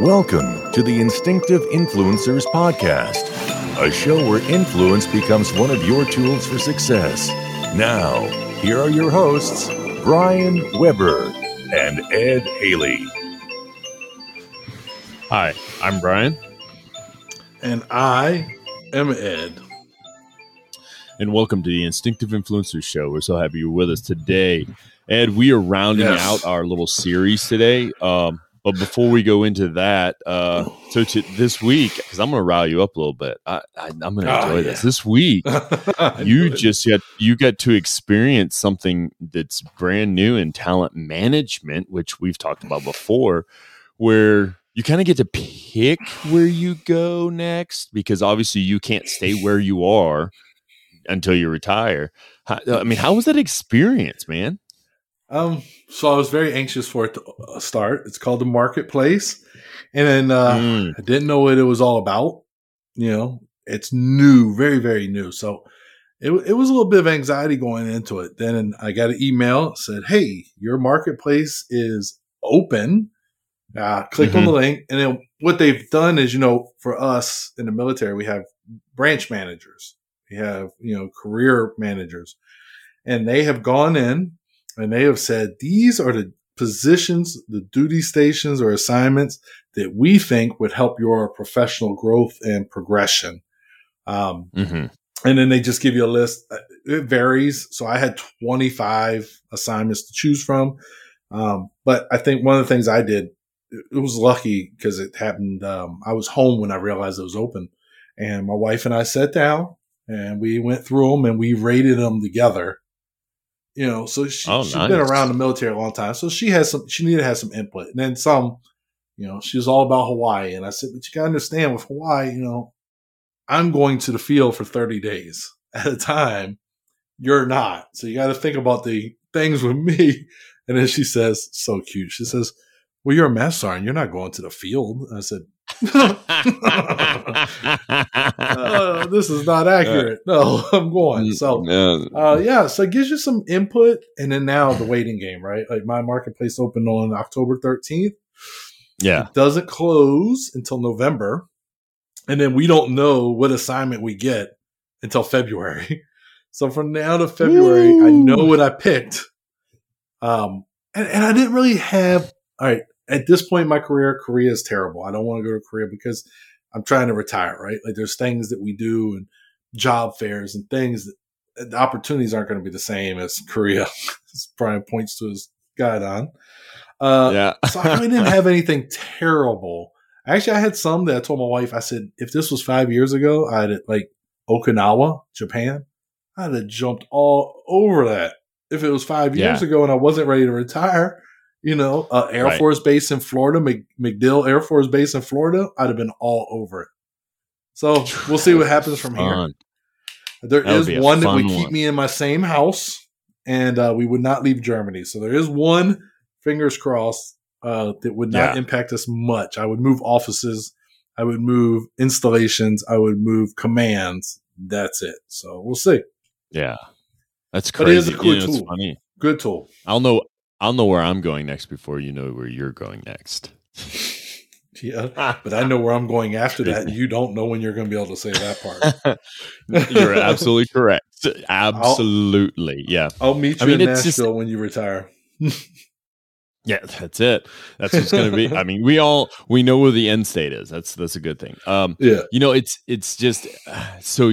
Welcome to the Instinctive Influencers Podcast, a show where influence becomes one of your tools for success. Now, here are your hosts, Brian Weber and Ed Haley. Hi, I'm Brian. And I am Ed. And welcome to the Instinctive Influencers Show. We're so happy you're with us today. Ed, we are rounding yes. out our little series today. Um, but before we go into that, uh, so to this week, because I'm going to rile you up a little bit, I, am going to enjoy oh, yeah. this. This week, you just get you get to experience something that's brand new in talent management, which we've talked about before, where you kind of get to pick where you go next because obviously you can't stay where you are until you retire. I mean, how was that experience, man? Um, so I was very anxious for it to uh, start. It's called the marketplace, and then uh, mm. I didn't know what it was all about. You know, it's new, very very new. So it it was a little bit of anxiety going into it. Then I got an email said, "Hey, your marketplace is open." Uh, click mm-hmm. on the mm-hmm. link, and then what they've done is, you know, for us in the military, we have branch managers, we have you know career managers, and they have gone in and they have said these are the positions, the duty stations or assignments that we think would help your professional growth and progression. Um, mm-hmm. And then they just give you a list. Uh, it varies. So I had 25 assignments to choose from. Um, but I think one of the things I did, it was lucky because it happened. Um, I was home when I realized it was open. And my wife and I sat down and we went through them and we rated them together you know, so she, oh, she's nice. been around the military a long time. So she has some, she needed to have some input. And then some, you know, she was all about Hawaii. And I said, but you got to understand with Hawaii, you know, I'm going to the field for 30 days at a time. You're not. So you got to think about the things with me. And then she says, so cute. She says, well, you're a master sergeant. You're not going to the field. And I said, uh, this is not accurate. No, I'm going. So, uh, yeah, so it gives you some input. And then now the waiting game, right? Like my marketplace opened on October 13th. Yeah. It doesn't close until November. And then we don't know what assignment we get until February. So from now to February, Ooh. I know what I picked. Um, and, and I didn't really have, all right, at this point in my career, Korea is terrible. I don't want to go to Korea because I'm trying to retire, right? Like there's things that we do and job fairs and things that the opportunities aren't going to be the same as Korea. as Brian points to his guidon. Uh, yeah. so I really didn't have anything terrible. Actually, I had some that I told my wife, I said, if this was five years ago, I'd like Okinawa, Japan, I'd have jumped all over that. If it was five years yeah. ago and I wasn't ready to retire, you know, uh, Air right. Force Base in Florida, Mc, MacDill Air Force Base in Florida, I'd have been all over it. So we'll see what happens from fun. here. There that is one that would keep one. me in my same house, and uh, we would not leave Germany. So there is one, fingers crossed, uh, that would not yeah. impact us much. I would move offices, I would move installations, I would move commands. That's it. So we'll see. Yeah, that's crazy. But it is a cool you know, tool. Funny. Good tool. I'll know. I'll know where I'm going next before you know where you're going next. yeah, but I know where I'm going after that. You don't know when you're going to be able to say that part. you're absolutely correct. Absolutely, I'll, yeah. I'll meet you I mean, in Nashville just, when you retire. yeah, that's it. That's what's going to be. I mean, we all we know where the end state is. That's that's a good thing. Um, yeah, you know, it's it's just uh, so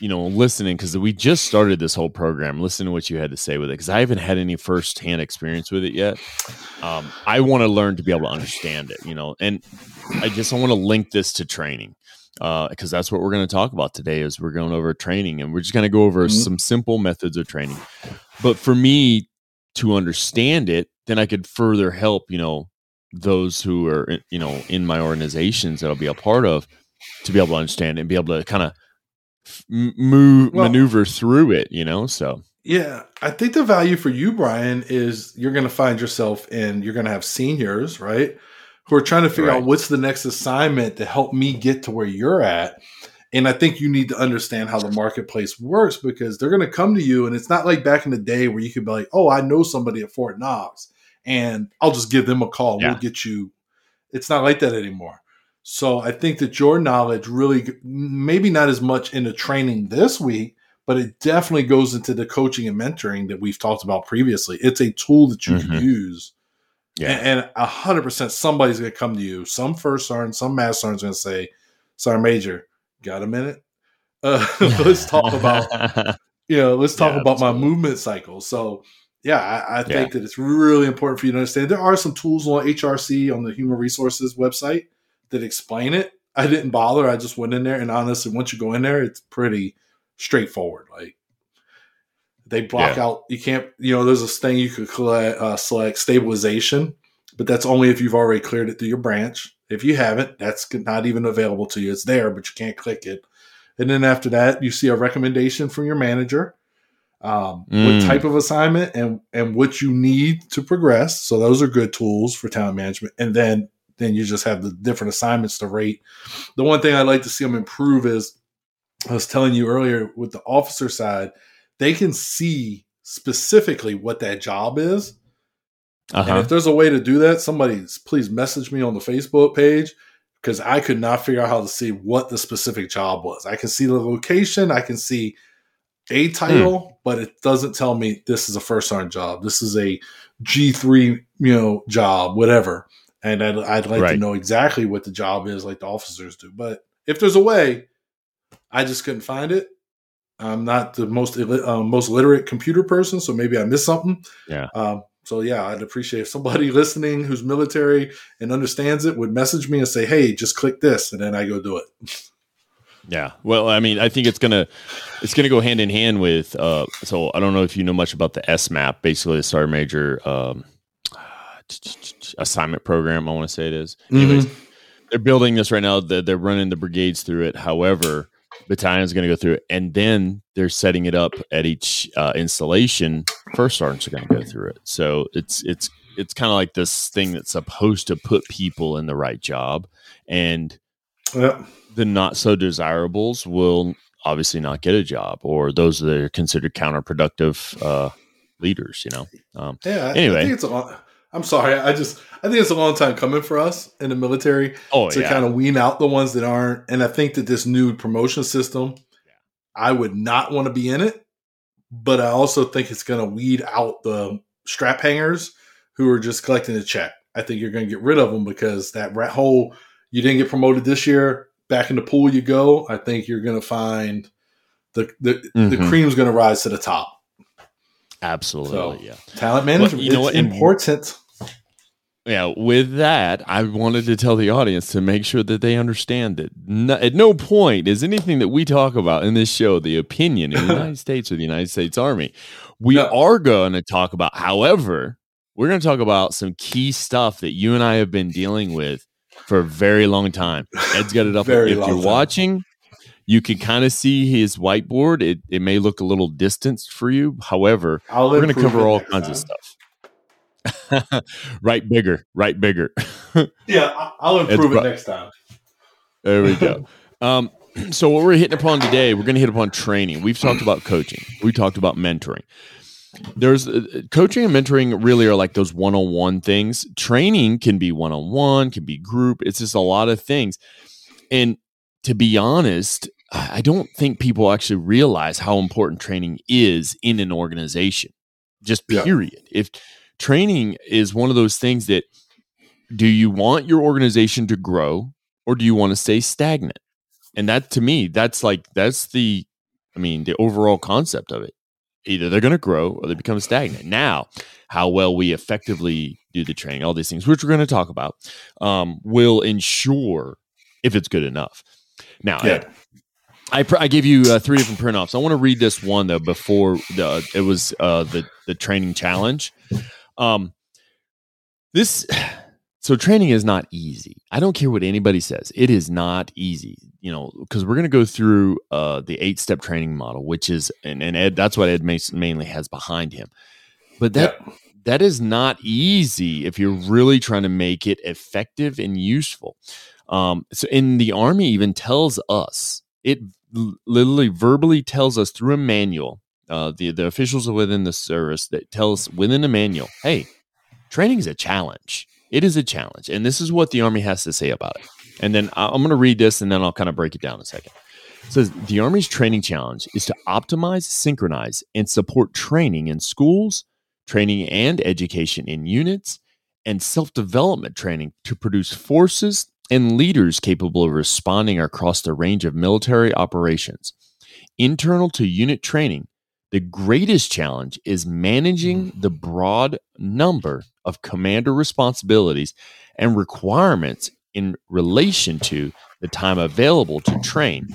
you know, listening because we just started this whole program, listening to what you had to say with it because I haven't had any firsthand experience with it yet. Um, I want to learn to be able to understand it, you know, and I just I want to link this to training because uh, that's what we're going to talk about today. Is we're going over training and we're just going to go over mm-hmm. some simple methods of training. But for me to understand it, then I could further help, you know, those who are you know in my organizations that I'll be a part of to be able to understand and be able to kind of move well, maneuver through it you know so yeah i think the value for you brian is you're going to find yourself in you're going to have seniors right who are trying to figure right. out what's the next assignment to help me get to where you're at and i think you need to understand how the marketplace works because they're going to come to you and it's not like back in the day where you could be like oh i know somebody at fort knox and i'll just give them a call yeah. we'll get you It's not like that anymore. So I think that your knowledge really, maybe not as much into training this week, but it definitely goes into the coaching and mentoring that we've talked about previously. It's a tool that you mm-hmm. can use. Yeah. And a hundred percent somebody's gonna come to you. Some first sergeant, some master sergeant's gonna say, Sergeant Major, got a minute? Uh, let's talk about you know, let's talk yeah, about my movement cycle. So yeah, I, I think yeah. that it's really important for you to understand. There are some tools on HRC on the human resources website that explain it. I didn't bother. I just went in there, and honestly, once you go in there, it's pretty straightforward. Like they block yeah. out. You can't. You know, there's this thing you could collect, uh, select stabilization, but that's only if you've already cleared it through your branch. If you haven't, that's not even available to you. It's there, but you can't click it. And then after that, you see a recommendation from your manager um, mm. what type of assignment and and what you need to progress. So those are good tools for talent management. And then then you just have the different assignments to rate. The one thing I'd like to see them improve is I was telling you earlier with the officer side, they can see specifically what that job is. Uh-huh. And if there's a way to do that, somebody please message me on the Facebook page because I could not figure out how to see what the specific job was. I can see the location, I can see a title, hmm. but it doesn't tell me this is a first sergeant job. This is a G three, you know, job, whatever. And I'd, I'd like right. to know exactly what the job is, like the officers do. But if there's a way, I just couldn't find it. I'm not the most uh, most literate computer person, so maybe I missed something. Yeah. Um, so yeah, I'd appreciate if somebody listening who's military and understands it would message me and say, "Hey, just click this," and then I go do it. Yeah. Well, I mean, I think it's gonna it's gonna go hand in hand with. Uh, so I don't know if you know much about the S map. basically the Sergeant Major um, assignment program. I want to say it is. Mm-hmm. Anyways, they're building this right now. They're, they're running the brigades through it. However, battalion is going to go through it, and then they're setting it up at each uh, installation. First sergeants are going to go through it. So it's it's it's kind of like this thing that's supposed to put people in the right job and. Yeah the not so desirables will obviously not get a job, or those that are considered counterproductive uh, leaders. You know. Um, yeah. Anyway, I think it's a I'm sorry. I just I think it's a long time coming for us in the military oh, to yeah. kind of wean out the ones that aren't. And I think that this new promotion system, I would not want to be in it, but I also think it's going to weed out the strap hangers who are just collecting a check. I think you're going to get rid of them because that whole you didn't get promoted this year back in the pool you go, I think you're going to find the the, mm-hmm. the cream's going to rise to the top. Absolutely, so, yeah. Talent management, well, you know what? important. Yeah, with that, I wanted to tell the audience to make sure that they understand that no, at no point is anything that we talk about in this show the opinion of the United States or the United States Army. We no. are going to talk about, however, we're going to talk about some key stuff that you and I have been dealing with for a very long time. Ed's got it up. if you're time. watching, you can kind of see his whiteboard. It it may look a little distanced for you. However, I'll we're going to cover all kinds time. of stuff. right bigger, right bigger. yeah, I'll improve it next time. There we go. Um, so what we're hitting upon today, we're going to hit upon training. We've talked about coaching. We talked about mentoring there's uh, coaching and mentoring really are like those one-on-one things training can be one-on-one can be group it's just a lot of things and to be honest i don't think people actually realize how important training is in an organization just period yeah. if training is one of those things that do you want your organization to grow or do you want to stay stagnant and that to me that's like that's the i mean the overall concept of it either they're going to grow or they become stagnant. Now, how well we effectively do the training, all these things, which we're going to talk about, um, will ensure if it's good enough. Now, yeah. I, I, I gave you uh, three different print offs. I want to read this one though before the it was uh, the the training challenge. Um, this so training is not easy. I don't care what anybody says. It is not easy, you know, because we're going to go through uh, the eight step training model, which is, and, and Ed, that's what Ed Mason mainly has behind him. But that, yeah. that is not easy if you're really trying to make it effective and useful. Um, so in the army even tells us, it literally verbally tells us through a manual, uh, the, the officials within the service that tell us within a manual, hey, training is a challenge It is a challenge. And this is what the Army has to say about it. And then I'm going to read this and then I'll kind of break it down a second. It says the Army's training challenge is to optimize, synchronize, and support training in schools, training and education in units, and self development training to produce forces and leaders capable of responding across the range of military operations. Internal to unit training, the greatest challenge is managing the broad number of commander responsibilities and requirements in relation to the time available to train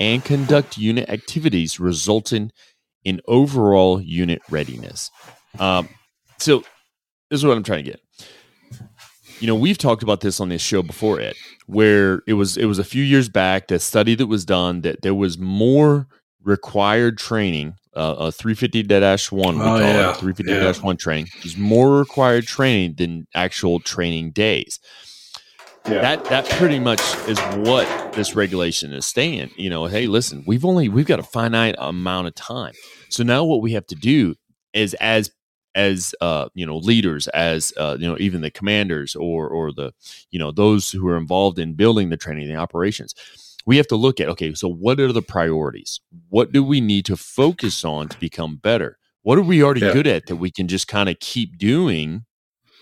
and conduct unit activities resulting in overall unit readiness. Um, so, this is what I'm trying to get. You know, we've talked about this on this show before, Ed, where it was it was a few years back that study that was done that there was more required training, uh, a 350-1, we oh, call yeah. it 350-1 yeah. training, is more required training than actual training days. Yeah. That that pretty much is what this regulation is saying. You know, hey, listen, we've only we've got a finite amount of time. So now what we have to do is as as uh, you know leaders as uh, you know even the commanders or or the you know those who are involved in building the training the operations we have to look at okay so what are the priorities what do we need to focus on to become better what are we already yeah. good at that we can just kind of keep doing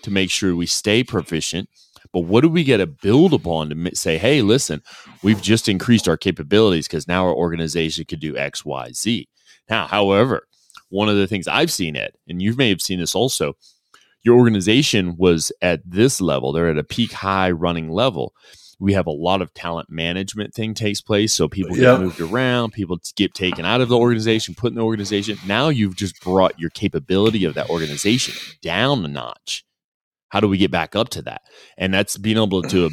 to make sure we stay proficient but what do we get to build upon to say hey listen we've just increased our capabilities because now our organization could do x y z now however one of the things I've seen it, and you may have seen this also, your organization was at this level, they're at a peak high running level. We have a lot of talent management thing takes place. So people get moved around, people get taken out of the organization, put in the organization. Now you've just brought your capability of that organization down a notch. How do we get back up to that? And that's being able to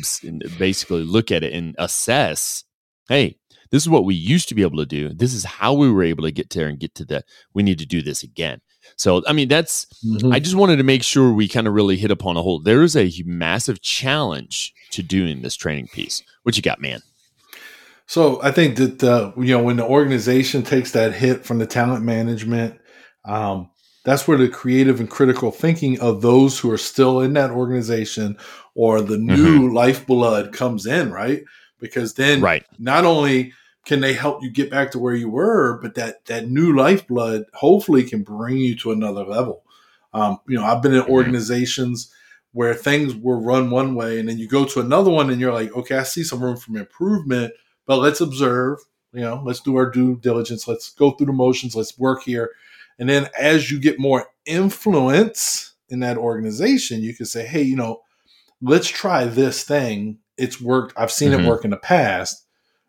basically look at it and assess hey, this is what we used to be able to do. This is how we were able to get there and get to that. We need to do this again. So, I mean, that's, mm-hmm. I just wanted to make sure we kind of really hit upon a whole. There is a massive challenge to doing this training piece. What you got, man? So, I think that, uh, you know, when the organization takes that hit from the talent management, um, that's where the creative and critical thinking of those who are still in that organization or the new mm-hmm. lifeblood comes in, right? Because then, right. not only can they help you get back to where you were but that that new lifeblood hopefully can bring you to another level um, you know i've been in mm-hmm. organizations where things were run one way and then you go to another one and you're like okay i see some room for improvement but let's observe you know let's do our due diligence let's go through the motions let's work here. And then as you get more influence in that organization you can say hey you know let's try this thing. It's worked. I've seen mm-hmm. it work in the past.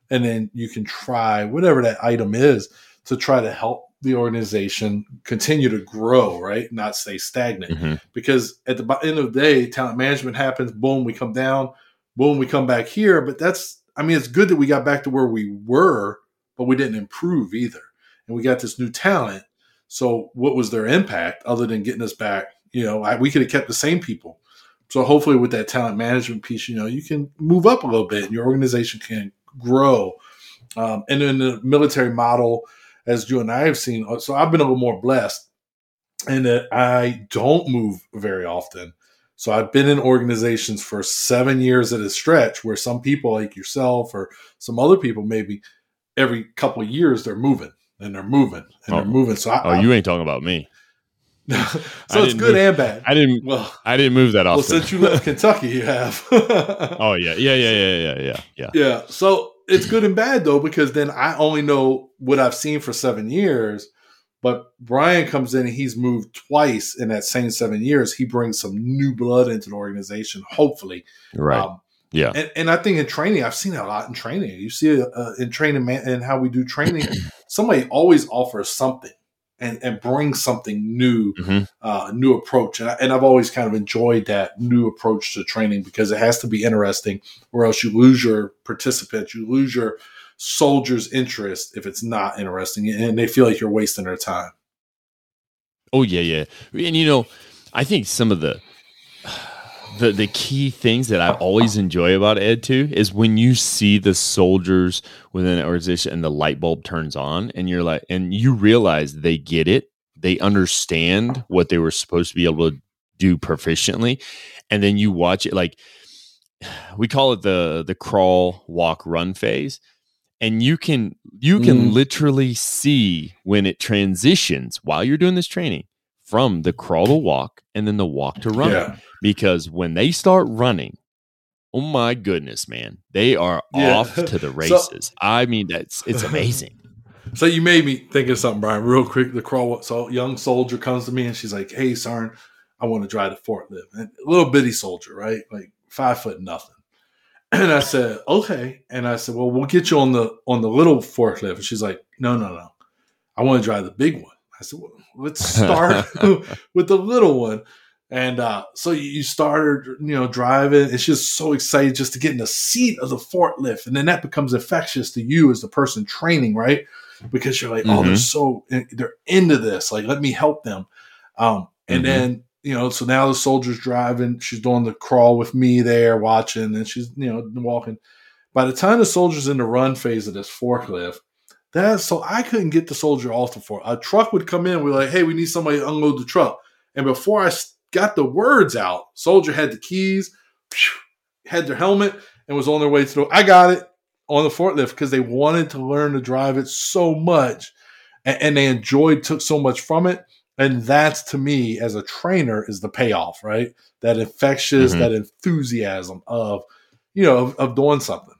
And then you can try whatever that item is to try to help the organization continue to grow, right? Not stay stagnant. Mm-hmm. Because at the end of the day, talent management happens, boom, we come down, boom, we come back here. But that's, I mean, it's good that we got back to where we were, but we didn't improve either. And we got this new talent. So, what was their impact other than getting us back? You know, I, we could have kept the same people. So, hopefully, with that talent management piece, you know, you can move up a little bit and your organization can grow. Um, and in the military model, as you and I have seen, uh, so I've been a little more blessed in that I don't move very often. So I've been in organizations for seven years at a stretch where some people like yourself or some other people maybe every couple of years they're moving and they're moving and oh. they're moving. So I, oh, you ain't talking about me. so it's good move, and bad. I didn't. Well, I didn't move that often. Well, since you left Kentucky, you have. oh yeah, yeah, yeah, yeah, yeah, yeah, yeah. Yeah. So it's good and bad though because then I only know what I've seen for seven years. But Brian comes in and he's moved twice in that same seven years. He brings some new blood into the organization, hopefully. Right. Um, yeah. And, and, I think in training, I've seen a lot in training. You see uh, in training and how we do training. somebody always offers something and, and bring something new, mm-hmm. uh, new approach. And, I, and I've always kind of enjoyed that new approach to training because it has to be interesting, or else you lose your participants, you lose your soldiers' interest if it's not interesting, and they feel like you're wasting their time. Oh yeah, yeah, and you know, I think some of the the the key things that I always enjoy about Ed too is when you see the soldiers within an organization and the light bulb turns on and you're like and you realize they get it, they understand what they were supposed to be able to do proficiently and then you watch it like we call it the the crawl walk run phase and you can you can mm. literally see when it transitions while you're doing this training from the crawl to walk and then the walk to run yeah. because when they start running oh my goodness man they are yeah. off to the races so, i mean that's it's amazing so you made me think of something brian real quick the crawl so young soldier comes to me and she's like hey Sarn, i want to drive the forklift and a little bitty soldier right like five foot nothing and I said, okay. And I said, well, we'll get you on the on the little forklift. And she's like, no, no, no. I want to drive the big one. I said, well, let's start with the little one. And uh, so you started, you know, driving. It's just so exciting just to get in the seat of the forklift, and then that becomes infectious to you as the person training, right? Because you're like, mm-hmm. oh, they're so they're into this. Like, let me help them. Um, and mm-hmm. then you know, so now the soldier's driving. She's doing the crawl with me there, watching, and she's you know walking. By the time the soldier's in the run phase of this forklift, that so I couldn't get the soldier off the fork. A truck would come in. We're like, hey, we need somebody to unload the truck. And before I got the words out, soldier had the keys, had their helmet, and was on their way through. I got it on the forklift because they wanted to learn to drive it so much, and, and they enjoyed, took so much from it and that's to me as a trainer is the payoff right that infectious mm-hmm. that enthusiasm of you know of, of, doing something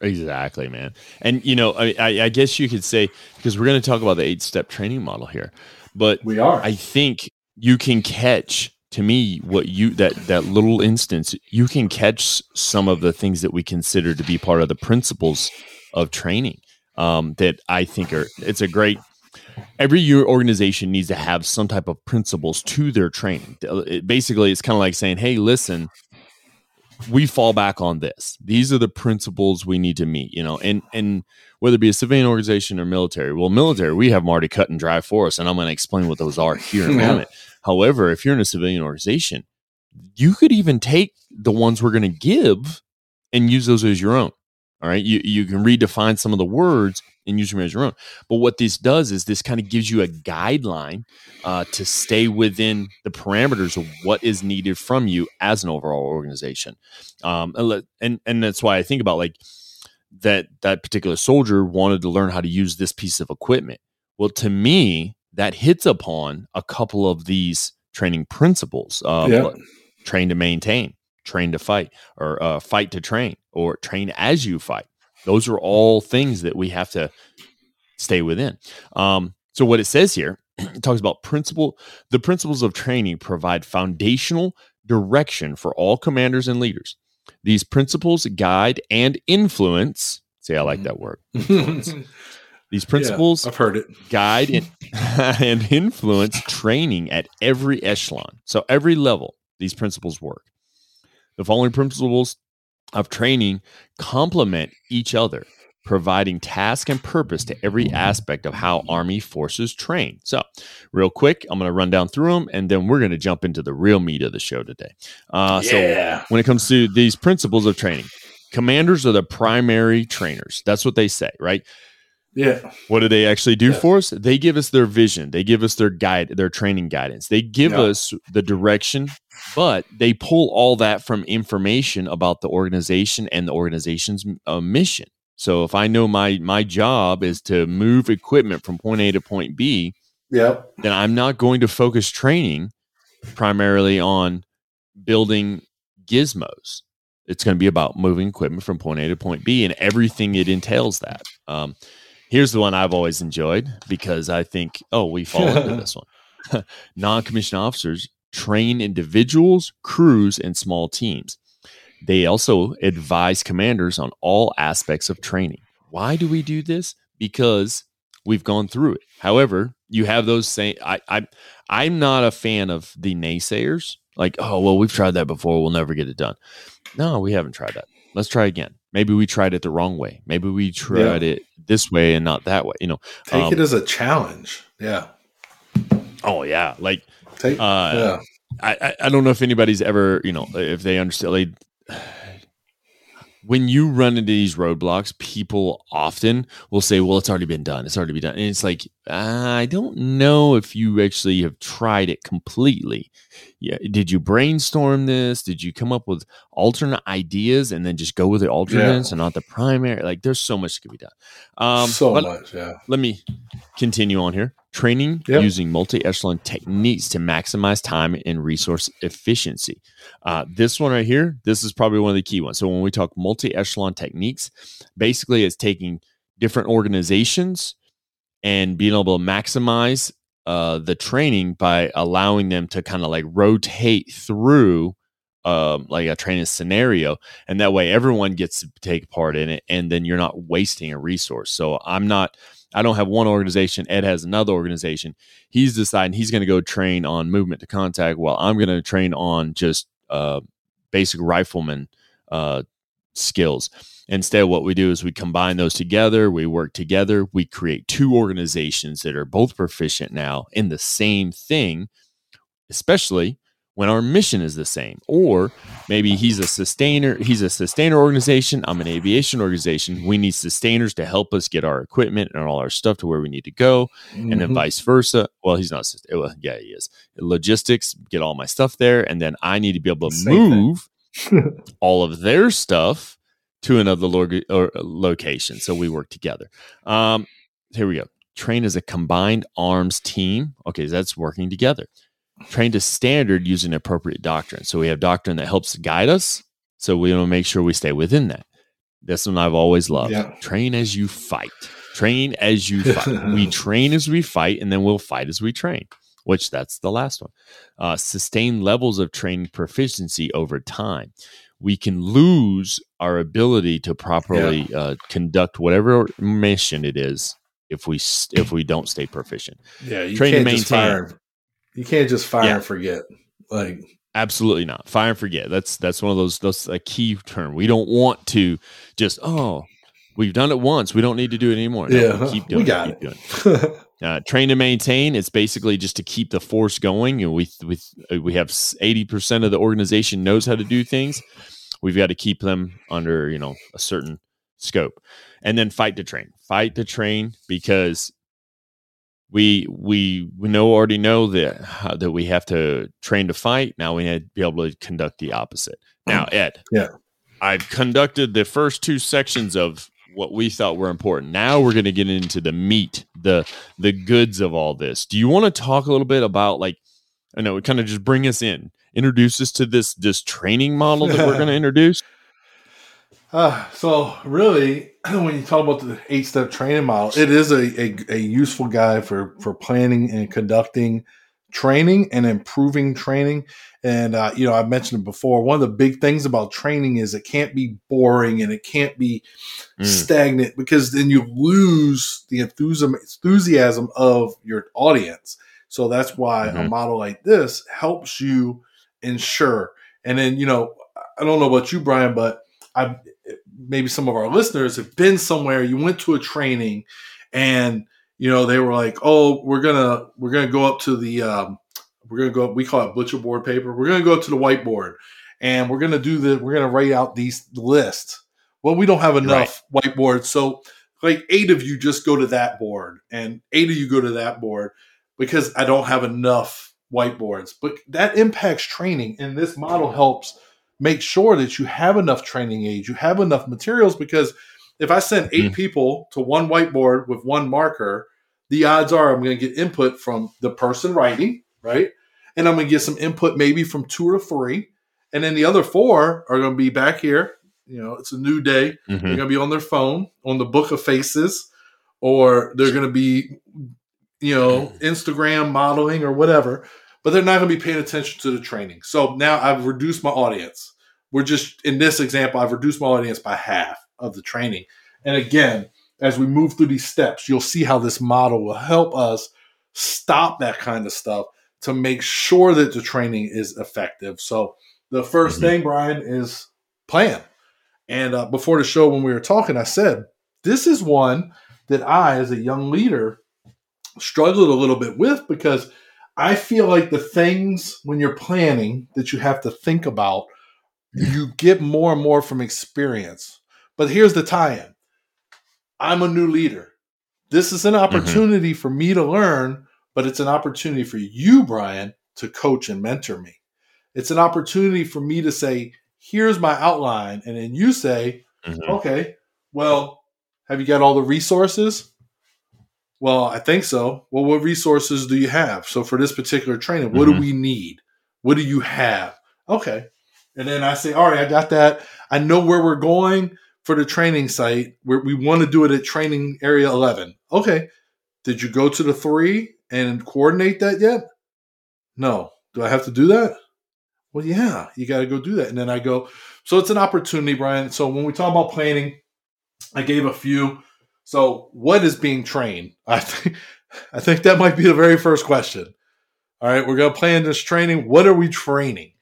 exactly man and you know I, I guess you could say because we're going to talk about the eight step training model here but we are i think you can catch to me what you that that little instance you can catch some of the things that we consider to be part of the principles of training um, that i think are it's a great every year organization needs to have some type of principles to their training. It, basically, it's kind of like saying, "Hey, listen, we fall back on this. These are the principles we need to meet." You know, and and whether it be a civilian organization or military. Well, military, we have them already cut and dry for us, and I'm going to explain what those are here in a moment. However, if you're in a civilian organization, you could even take the ones we're going to give and use those as your own. All right. You, you can redefine some of the words and use them as your own. But what this does is this kind of gives you a guideline uh, to stay within the parameters of what is needed from you as an overall organization. Um, and, and that's why I think about like that, that particular soldier wanted to learn how to use this piece of equipment. Well, to me, that hits upon a couple of these training principles. Uh, yeah. Train to maintain, train to fight, or uh, fight to train or train as you fight. Those are all things that we have to stay within. Um, so what it says here, it talks about principle. The principles of training provide foundational direction for all commanders and leaders. These principles guide and influence. See, I like mm-hmm. that word. These principles, yeah, I've heard it, guide and, and influence training at every echelon. So every level, these principles work. The following principles of training complement each other, providing task and purpose to every aspect of how Army forces train. So, real quick, I'm going to run down through them and then we're going to jump into the real meat of the show today. Uh, yeah. So, when it comes to these principles of training, commanders are the primary trainers. That's what they say, right? Yeah. What do they actually do yeah. for us? They give us their vision. They give us their guide, their training guidance. They give yeah. us the direction, but they pull all that from information about the organization and the organization's uh, mission. So if I know my my job is to move equipment from point A to point B, yeah, then I'm not going to focus training primarily on building gizmos. It's going to be about moving equipment from point A to point B and everything it entails that. Um, Here's the one I've always enjoyed because I think, oh, we fall into this one. Non commissioned officers train individuals, crews, and small teams. They also advise commanders on all aspects of training. Why do we do this? Because we've gone through it. However, you have those same. I, I I'm not a fan of the naysayers. Like, oh well, we've tried that before. We'll never get it done. No, we haven't tried that. Let's try again. Maybe we tried it the wrong way. Maybe we tried yeah. it this way and not that way. You know, take um, it as a challenge. Yeah. Oh yeah, like take. Uh, yeah. I, I don't know if anybody's ever you know if they understand. Like, when you run into these roadblocks, people often will say, "Well, it's already been done. It's already been done." And it's like, I don't know if you actually have tried it completely. Yeah, did you brainstorm this? Did you come up with alternate ideas and then just go with the alternates yeah. and not the primary? Like, there's so much that could be done. Um, so much, yeah. Let me continue on here. Training yep. using multi echelon techniques to maximize time and resource efficiency. Uh, this one right here, this is probably one of the key ones. So, when we talk multi echelon techniques, basically it's taking different organizations and being able to maximize uh, the training by allowing them to kind of like rotate through um, like a training scenario, and that way everyone gets to take part in it, and then you're not wasting a resource. So I'm not I don't have one organization. Ed has another organization. He's deciding he's going to go train on movement to contact, while I'm going to train on just uh, basic rifleman uh, skills. Instead, what we do is we combine those together. We work together. We create two organizations that are both proficient now in the same thing, especially when our mission is the same. Or maybe he's a sustainer, he's a sustainer organization, I'm an aviation organization. We need sustainers to help us get our equipment and all our stuff to where we need to go. Mm-hmm. And then mm-hmm. vice versa. Well, he's not well, yeah, he is. Logistics, get all my stuff there. And then I need to be able to same move all of their stuff to another lo- location. So we work together. Um, here we go. Train as a combined arms team. Okay, that's working together trained to standard using appropriate doctrine. So we have doctrine that helps guide us. So we want to make sure we stay within that. That's one I've always loved. Yeah. Train as you fight. Train as you fight. we train as we fight, and then we'll fight as we train. Which that's the last one. Uh, sustain levels of training proficiency over time. We can lose our ability to properly yeah. uh, conduct whatever mission it is if we if we don't stay proficient. Yeah, you train can't to maintain. Just fire you can't just fire yeah. and forget. Like absolutely not. Fire and forget. That's that's one of those those a key term. We don't want to just oh we've done it once. We don't need to do it anymore. No, yeah, we keep doing. We got it. It. uh, train to maintain. It's basically just to keep the force going. And we we uh, we have eighty percent of the organization knows how to do things. We've got to keep them under you know a certain scope, and then fight to train. Fight to train because we we we know already know that uh, that we have to train to fight. Now we need to be able to conduct the opposite. Now, Ed, yeah, I've conducted the first two sections of what we thought were important. Now we're going to get into the meat, the the goods of all this. Do you want to talk a little bit about like I know, it kind of just bring us in, introduce us to this this training model that we're going to introduce? Uh, so really, when you talk about the eight step training model, it is a, a, a, useful guide for, for planning and conducting training and improving training. And, uh, you know, I've mentioned it before. One of the big things about training is it can't be boring and it can't be mm. stagnant because then you lose the enthusiasm of your audience. So that's why mm-hmm. a model like this helps you ensure. And then, you know, I don't know about you, Brian, but I maybe some of our listeners have been somewhere. You went to a training, and you know they were like, "Oh, we're gonna we're gonna go up to the um, we're gonna go. up. We call it butcher board paper. We're gonna go up to the whiteboard, and we're gonna do the we're gonna write out these lists. Well, we don't have enough right. whiteboards, so like eight of you just go to that board, and eight of you go to that board because I don't have enough whiteboards. But that impacts training, and this model helps make sure that you have enough training aids, you have enough materials because if I send eight mm. people to one whiteboard with one marker, the odds are I'm going to get input from the person writing, right? And I'm going to get some input maybe from two or three. And then the other four are going to be back here. You know, it's a new day. Mm-hmm. They're going to be on their phone, on the book of faces, or they're going to be, you know, Instagram modeling or whatever but they're not going to be paying attention to the training. So now I've reduced my audience. We're just in this example, I've reduced my audience by half of the training. And again, as we move through these steps, you'll see how this model will help us stop that kind of stuff to make sure that the training is effective. So the 1st mm-hmm. thing, Brian, is plan. And uh, before the show, when we were talking, I said this is one that I, as a young leader, struggled a little bit with because I feel like the things when you're planning that you have to think about you get more and more from experience. But here's the tie-in. I'm a new leader. This is an mm-hmm. opportunity mm-hmm. for me to learn, but it's an opportunity for you, Brian, to coach and mentor me. It's an opportunity for me to say, here's my outline. And then you say, mm-hmm. okay, well, have you got all the resources? Well, I think so. Well, what resources do you have? So for this particular training, what mm-hmm. do we need? What do you have? Okay. And then I say, all right, I got that. I know where we're going for the training site. Where we want to do it at training area 11. Okay. Did you go to the three and coordinate that yet? No. Do I have to do that? Well, yeah, you got to go do that. And then I go, so it's an opportunity, Brian. So when we talk about planning, I gave a few. So what is being trained? I think I think that might be the very first question. All right, we're gonna plan this training. What are we training?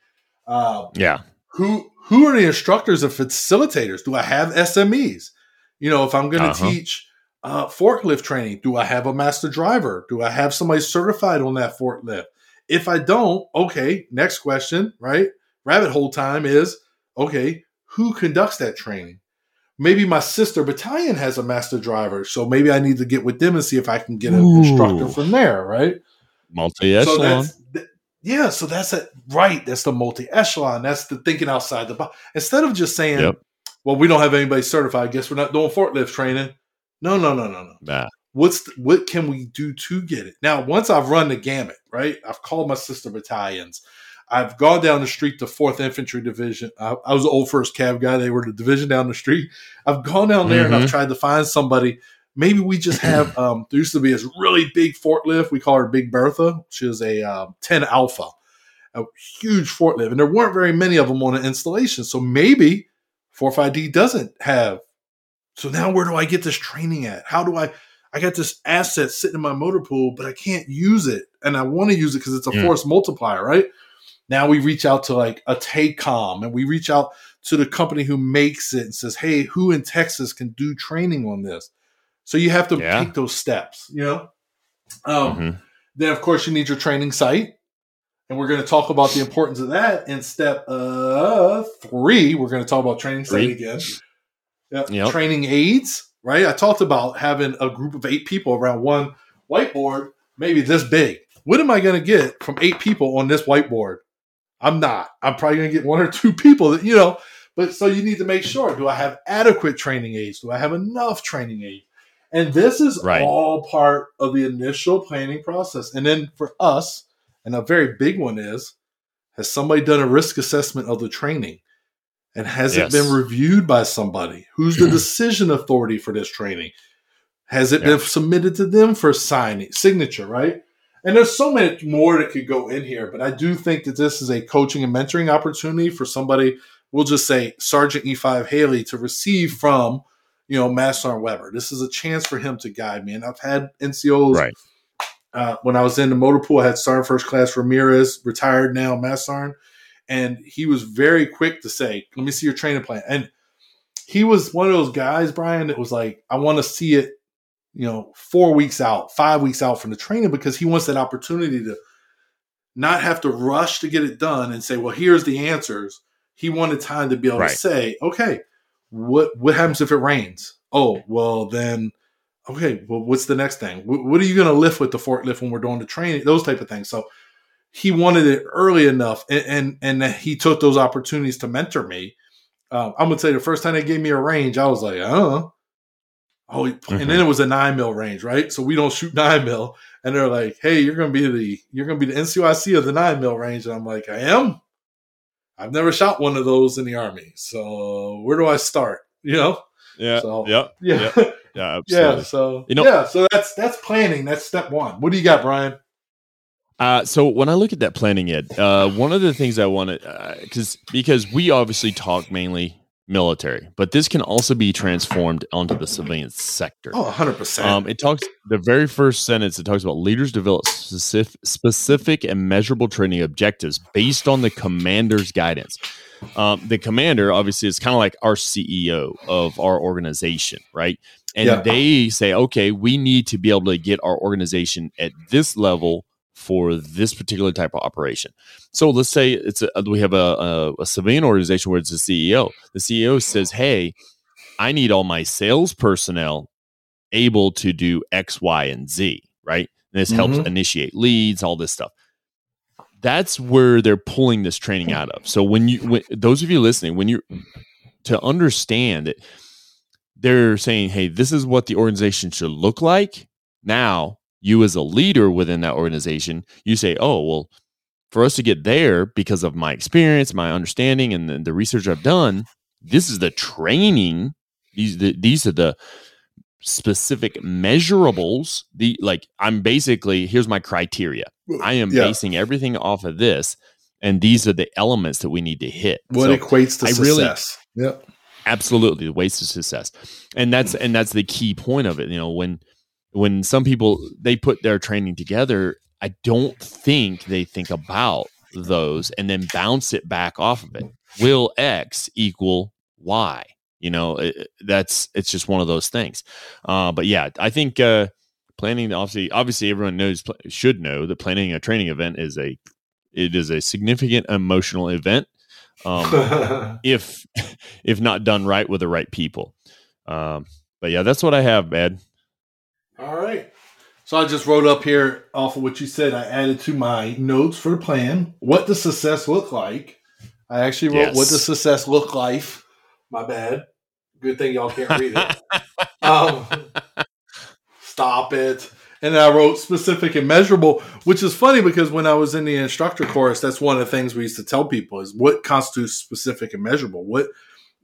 Uh, yeah. Who who are the instructors and facilitators? Do I have SMEs? You know, if I'm going to uh-huh. teach uh, forklift training, do I have a master driver? Do I have somebody certified on that forklift? If I don't, okay, next question, right? Rabbit hole time is okay, who conducts that training? Maybe my sister battalion has a master driver, so maybe I need to get with them and see if I can get an Ooh. instructor from there, right? Multi echelon. So yeah, so that's it. Right. That's the multi echelon. That's the thinking outside the box. Instead of just saying, yep. well, we don't have anybody certified. I guess we're not doing forklift training. No, no, no, no, no. Nah what's the, what can we do to get it now once i've run the gamut right i've called my sister battalions i've gone down the street to fourth infantry division i, I was the old first cav guy they were the division down the street i've gone down there mm-hmm. and i've mm-hmm. tried to find somebody maybe we just have um, there used to be this really big forklift we call her big bertha she is a um, 10 alpha a huge forklift and there weren't very many of them on an installation so maybe 45d doesn't have so now where do i get this training at how do i I got this asset sitting in my motor pool, but I can't use it. And I want to use it because it's a mm. force multiplier, right? Now we reach out to like a TACOM and we reach out to the company who makes it and says, hey, who in Texas can do training on this? So you have to yeah. take those steps, you know? Um, mm-hmm. Then, of course, you need your training site. And we're going to talk about the importance of that in step uh, three. We're going to talk about training site again. Yep. yep. Training aids right? I talked about having a group of eight people around one whiteboard, maybe this big. What am I going to get from eight people on this whiteboard? I'm not. I'm probably going to get one or two people that, you know, but so you need to make sure do I have adequate training aids? Do I have enough training aids? And this is right. all part of the initial planning process. And then for us, and a very big one is has somebody done a risk assessment of the training? And has yes. it been reviewed by somebody? Who's the decision authority for this training? Has it yeah. been submitted to them for signing signature, right? And there's so much more that could go in here, but I do think that this is a coaching and mentoring opportunity for somebody, we'll just say Sergeant E5 Haley to receive from, you know, Master Sergeant Weber. This is a chance for him to guide me. And I've had NCOs right. Uh, when I was in the motor pool, I had Sergeant First Class Ramirez, retired now, Master Sergeant and he was very quick to say, "Let me see your training plan." And he was one of those guys, Brian, that was like, "I want to see it." You know, four weeks out, five weeks out from the training because he wants that opportunity to not have to rush to get it done and say, "Well, here's the answers." He wanted time to be able right. to say, "Okay, what what happens if it rains?" Oh, well then okay, well, what's the next thing? What, are you going to lift with the forklift when we're doing the training? Those type of things. So he wanted it early enough, and and, and he took those opportunities to mentor me. Um, I'm gonna say the first time they gave me a range, I was like, oh, oh, mm-hmm. and then it was a nine mil range, right? So we don't shoot nine mil, and they're like, hey, you're gonna be the you're gonna be the NCOIC of the nine mil range, and I'm like, I am. I've never shot one of those in the army, so where do I start? You know? Yeah. So, yeah. Yeah. Yeah. Yeah. yeah. So you know, yeah. So that's that's planning. That's step one. What do you got, Brian? Uh, so when I look at that planning ed, uh, one of the things I want to, because uh, because we obviously talk mainly military, but this can also be transformed onto the civilian sector. Oh, 100%. Um, it talks, the very first sentence, it talks about leaders develop specific, specific and measurable training objectives based on the commander's guidance. Um, the commander, obviously, is kind of like our CEO of our organization, right? And yeah. they say, okay, we need to be able to get our organization at this level for this particular type of operation. So let's say it's a, we have a, a, a civilian organization where it's a CEO. The CEO says, "Hey, I need all my sales personnel able to do X, Y, and Z." Right? And this mm-hmm. helps initiate leads, all this stuff. That's where they're pulling this training out of. So when you, when, those of you listening, when you to understand it, they're saying, "Hey, this is what the organization should look like." Now, you as a leader within that organization, you say, oh, well, for us to get there because of my experience, my understanding, and the, the research I've done, this is the training. These, the, these are the specific measurables. The like, I'm basically here's my criteria. I am yeah. basing everything off of this, and these are the elements that we need to hit. What so equates to I success? Really, yep, absolutely the ways to success, and that's and that's the key point of it. You know, when when some people they put their training together, I don't think they think about those and then bounce it back off of it. Will X equal Y? You know, it, that's it's just one of those things. Uh, but yeah, I think uh, planning obviously obviously everyone knows should know that planning a training event is a it is a significant emotional event um, if if not done right with the right people. Um, but yeah, that's what I have, Ed. All right. So I just wrote up here off of what you said. I added to my notes for the plan. What does success look like? I actually wrote yes. what does success look like. My bad. Good thing y'all can't read it. um, stop it. And I wrote specific and measurable, which is funny because when I was in the instructor course, that's one of the things we used to tell people is what constitutes specific and measurable. What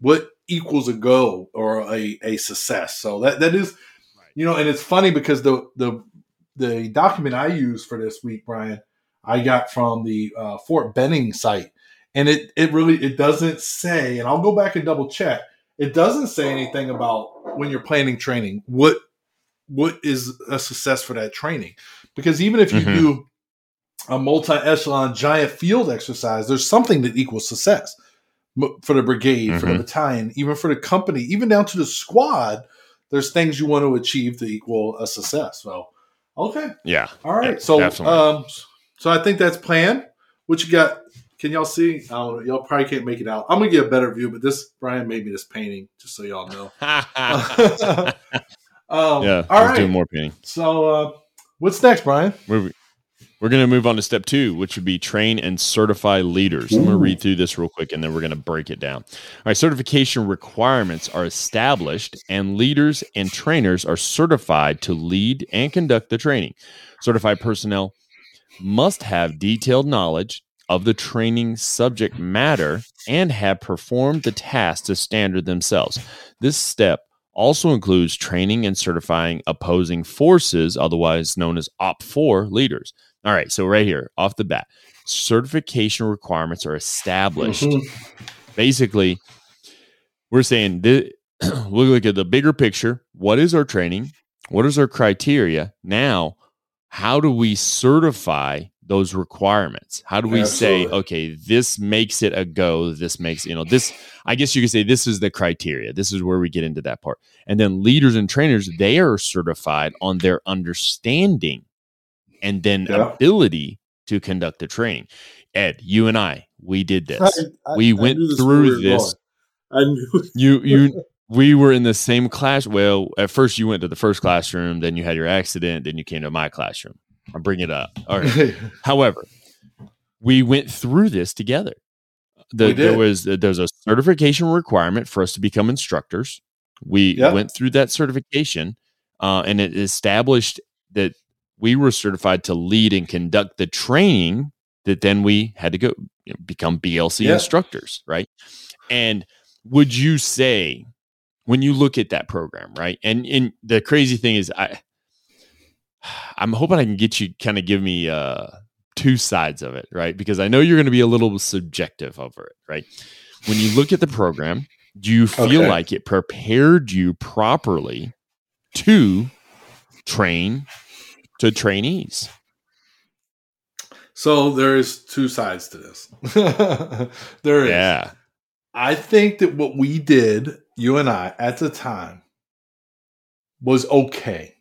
what equals a goal or a, a success. So that that is you know, and it's funny because the the the document I use for this week, Brian, I got from the uh, Fort Benning site, and it it really it doesn't say, and I'll go back and double check. It doesn't say anything about when you're planning training what what is a success for that training, because even if you mm-hmm. do a multi echelon giant field exercise, there's something that equals success for the brigade, mm-hmm. for the mm-hmm. battalion, even for the company, even down to the squad there's things you want to achieve to equal a success. So, okay, yeah, all right. Yeah, so, um, so I think that's planned. What you got? Can y'all see? I don't know. Y'all probably can't make it out. I'm gonna get a better view, but this Brian made me this painting just so y'all know. um, yeah, all right. Doing more painting. So, uh, what's next, Brian? We're going to move on to step two, which would be train and certify leaders. I'm going to read through this real quick and then we're going to break it down. All right, certification requirements are established, and leaders and trainers are certified to lead and conduct the training. Certified personnel must have detailed knowledge of the training subject matter and have performed the task to standard themselves. This step also includes training and certifying opposing forces, otherwise known as OPFOR leaders. All right, so right here off the bat, certification requirements are established. Mm-hmm. Basically, we're saying this, look at the bigger picture. What is our training? What is our criteria? Now, how do we certify those requirements? How do we Absolutely. say, okay, this makes it a go? This makes, you know, this, I guess you could say this is the criteria. This is where we get into that part. And then leaders and trainers, they are certified on their understanding and then yeah. ability to conduct the training. Ed, you and I, we did this. I, I, we went this through this. I knew you you we were in the same class. Well, at first you went to the first classroom, then you had your accident, then you came to my classroom. I'll bring it up. All right. However, we went through this together. The, there was there's a certification requirement for us to become instructors. We went through that certification, uh, and it established that we were certified to lead and conduct the training that then we had to go you know, become BLC yeah. instructors, right? And would you say when you look at that program, right? And and the crazy thing is I I'm hoping I can get you kind of give me uh two sides of it, right? Because I know you're going to be a little subjective over it, right? When you look at the program, do you feel okay. like it prepared you properly to train to trainees. So there is two sides to this. there is. Yeah. I think that what we did, you and I, at the time, was okay.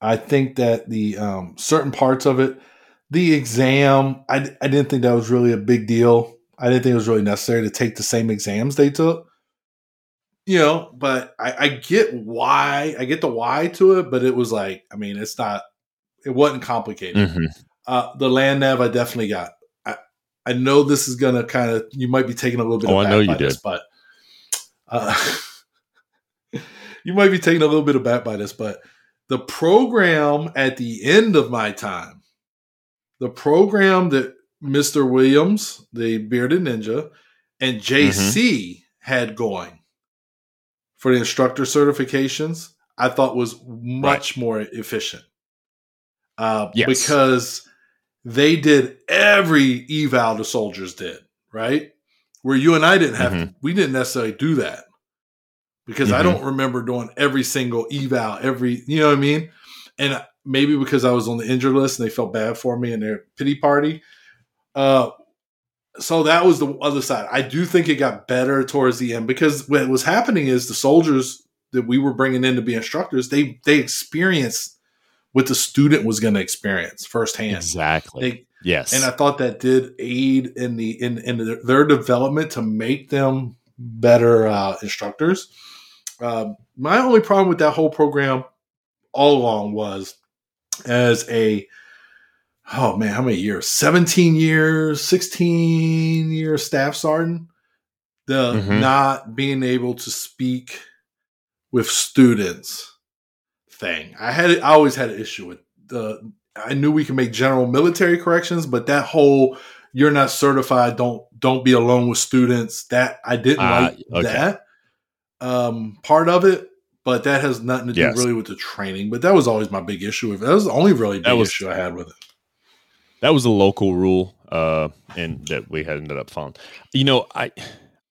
I think that the um, certain parts of it, the exam, I, I didn't think that was really a big deal. I didn't think it was really necessary to take the same exams they took. You know, but I, I get why I get the why to it, but it was like, I mean, it's not, it wasn't complicated. Mm-hmm. Uh, the land nav I definitely got. I, I know this is gonna kind of you might be taking a little bit. Oh, I know you did, this, but uh, you might be taking a little bit of back by this, but the program at the end of my time, the program that Mr. Williams, the bearded ninja, and JC mm-hmm. had going for the instructor certifications, I thought was much right. more efficient. Uh, yes. Because they did every eval the soldiers did, right? Where you and I didn't have, mm-hmm. to, we didn't necessarily do that because mm-hmm. I don't remember doing every single eval, every, you know what I mean? And maybe because I was on the injured list and they felt bad for me in their pity party. Uh, so that was the other side. I do think it got better towards the end because what was happening is the soldiers that we were bringing in to be instructors, they they experienced what the student was going to experience firsthand. Exactly. They, yes. And I thought that did aid in the in in their development to make them better uh, instructors. Uh, my only problem with that whole program all along was as a oh man, how many years? 17 years, 16 year staff sergeant. The mm-hmm. not being able to speak with students thing. I had I always had an issue with the I knew we can make general military corrections, but that whole you're not certified, don't don't be alone with students, that I didn't uh, like okay. that um, part of it, but that has nothing to do yes. really with the training. But that was always my big issue with it. That was the only really big was, issue I had with it. That was a local rule, uh, and that we had ended up following. You know, I,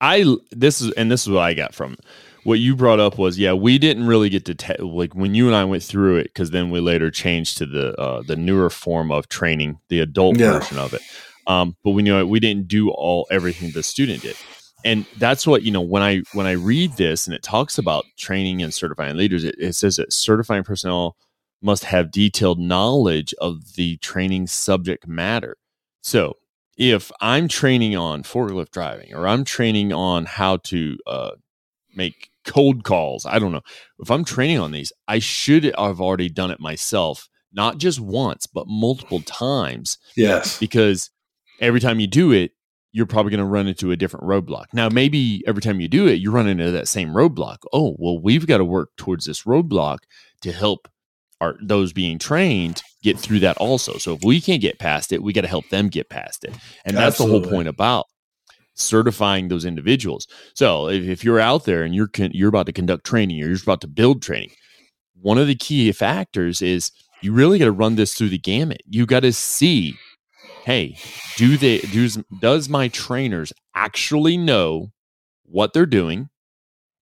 I this is and this is what I got from what you brought up was yeah we didn't really get to te- like when you and I went through it because then we later changed to the uh, the newer form of training the adult yeah. version of it. Um, but we know we didn't do all everything the student did and that's what you know when i when i read this and it talks about training and certifying leaders it, it, says that certifying personnel must have detailed knowledge of the training subject matter so if i'm training on forklift driving or i'm training on how to uh, make cold calls i don't know if i'm training on these i should have already done it myself not just once but multiple times yes because every time you do it you're probably going to run into a different roadblock. Now, maybe every time you do it, you run into that same roadblock. Oh, well, we've got to work towards this roadblock to help our those being trained get through that also. So if we can't get past it, we got to help them get past it. And that's Absolutely. the whole point about certifying those individuals. So if, if you're out there and you're con- you're about to conduct training or you're about to build training, one of the key factors is you really got to run this through the gamut. You got to see hey, do they does does my trainers actually know what they're doing?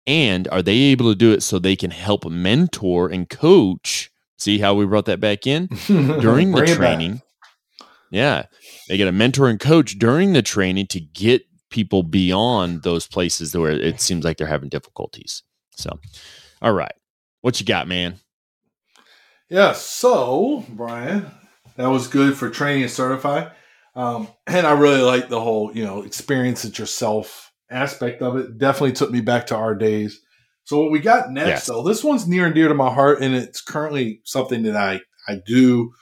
And are they able to do it so they can help mentor and coach? See how we brought that back in during the training. Yeah. They get a mentor and coach during the training to get people beyond those places where it seems like they're having difficulties. So, all right. What you got, man? Yeah. So, Brian, that was good for training and certify. Um, and I really like the whole, you know, experience it yourself aspect of it. Definitely took me back to our days. So what we got next, yes. though, this one's near and dear to my heart, and it's currently something that I I do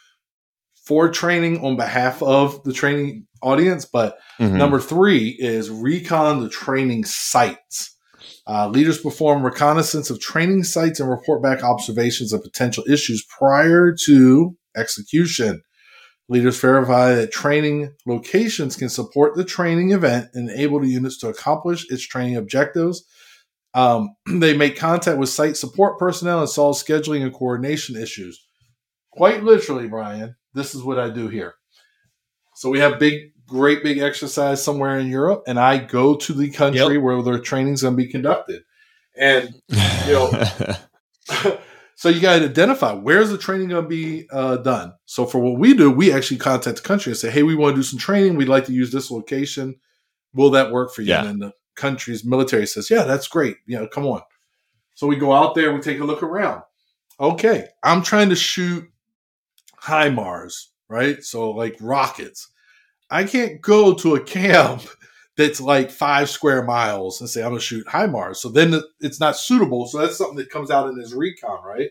for training on behalf of the training audience. But mm-hmm. number three is recon the training sites. Uh, leaders perform reconnaissance of training sites and report back observations of potential issues prior to execution. Leaders verify that training locations can support the training event and enable the units to accomplish its training objectives. Um, they make contact with site support personnel and solve scheduling and coordination issues. Quite literally, Brian, this is what I do here. So we have big, great big exercise somewhere in Europe, and I go to the country yep. where their training is going to be conducted. And, you know, So you got to identify where's the training going to be uh, done. So for what we do, we actually contact the country and say, "Hey, we want to do some training. We'd like to use this location. Will that work for you?" Yeah. And the country's military says, "Yeah, that's great. You know, come on." So we go out there, we take a look around. Okay, I'm trying to shoot HIMARS, right? So like rockets. I can't go to a camp that's like five square miles and say I'm gonna shoot HIMARS. So then it's not suitable. So that's something that comes out in this recon, right?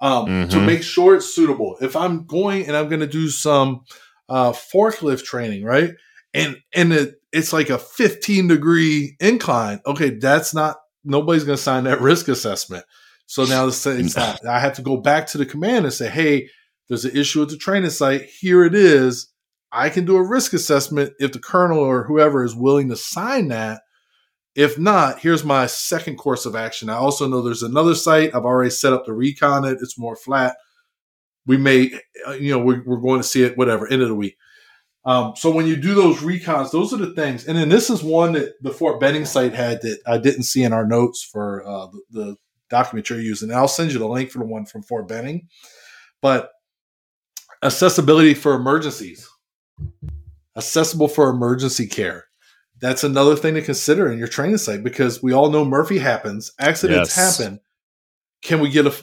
Um, mm-hmm. To make sure it's suitable. If I'm going and I'm gonna do some uh, forklift training, right? And and it, it's like a 15 degree incline. Okay, that's not nobody's gonna sign that risk assessment. So now it's, it's not, I have to go back to the command and say, hey, there's an issue at the training site. Here it is. I can do a risk assessment if the colonel or whoever is willing to sign that. If not, here's my second course of action. I also know there's another site. I've already set up the recon it. It's more flat. We may, you know, we're, we're going to see it, whatever, end of the week. Um, so when you do those recons, those are the things. And then this is one that the Fort Benning site had that I didn't see in our notes for uh, the, the document you're using. And I'll send you the link for the one from Fort Benning. But accessibility for emergencies, accessible for emergency care. That's another thing to consider in your training site because we all know Murphy happens, accidents yes. happen. Can we get a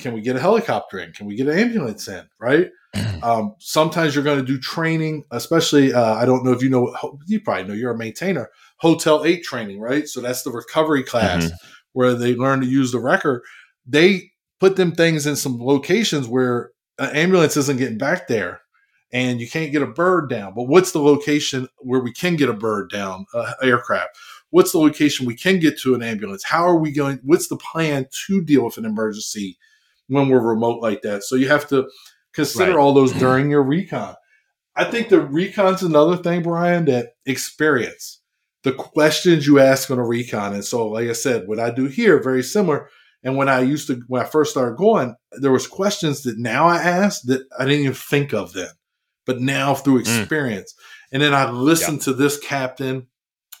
can we get a helicopter in? Can we get an ambulance in? Right. um, sometimes you're going to do training, especially uh, I don't know if you know you probably know you're a maintainer. Hotel eight training, right? So that's the recovery class mm-hmm. where they learn to use the wrecker. They put them things in some locations where an ambulance isn't getting back there and you can't get a bird down. But what's the location where we can get a bird down, uh, aircraft? What's the location we can get to an ambulance? How are we going? What's the plan to deal with an emergency when we're remote like that? So you have to consider right. all those during your recon. I think the recon's another thing, Brian, that experience the questions you ask on a recon. And so, like I said, what I do here, very similar. And when I used to, when I first started going, there was questions that now I ask that I didn't even think of then, but now through mm. experience. Mm. And then I listen yep. to this captain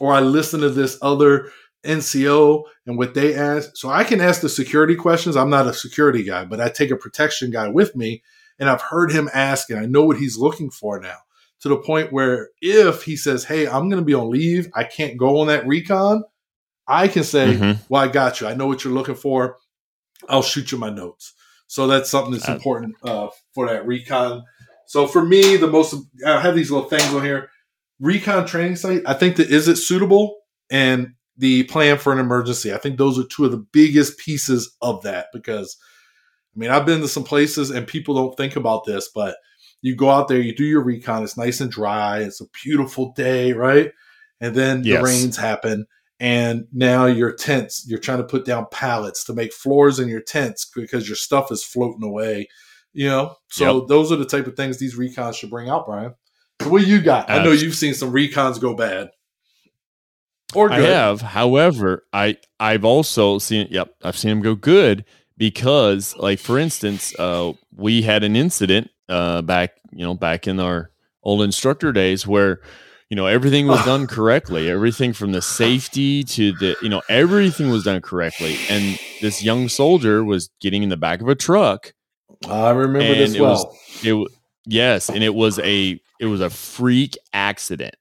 or I listen to this other NCO and what they ask. So I can ask the security questions. I'm not a security guy, but I take a protection guy with me and I've heard him ask and I know what he's looking for now to the point where if he says, Hey, I'm going to be on leave, I can't go on that recon, I can say, mm-hmm. Well, I got you. I know what you're looking for. I'll shoot you my notes. So that's something that's uh, important uh, for that recon. So for me, the most I have these little things on here. Recon training site. I think that is it suitable and the plan for an emergency. I think those are two of the biggest pieces of that because I mean I've been to some places and people don't think about this, but you go out there, you do your recon. It's nice and dry. It's a beautiful day, right? And then yes. the rains happen and now your tents you're trying to put down pallets to make floors in your tents because your stuff is floating away you know so yep. those are the type of things these recons should bring out brian what you got? I know you've seen some recons go bad. Or good. i have. However i i've also seen yep i've seen them go good because like for instance uh we had an incident uh back you know back in our old instructor days where you know everything was done correctly. Everything from the safety to the you know everything was done correctly. And this young soldier was getting in the back of a truck. I remember this it well. was, it yes and it was a it was a freak accident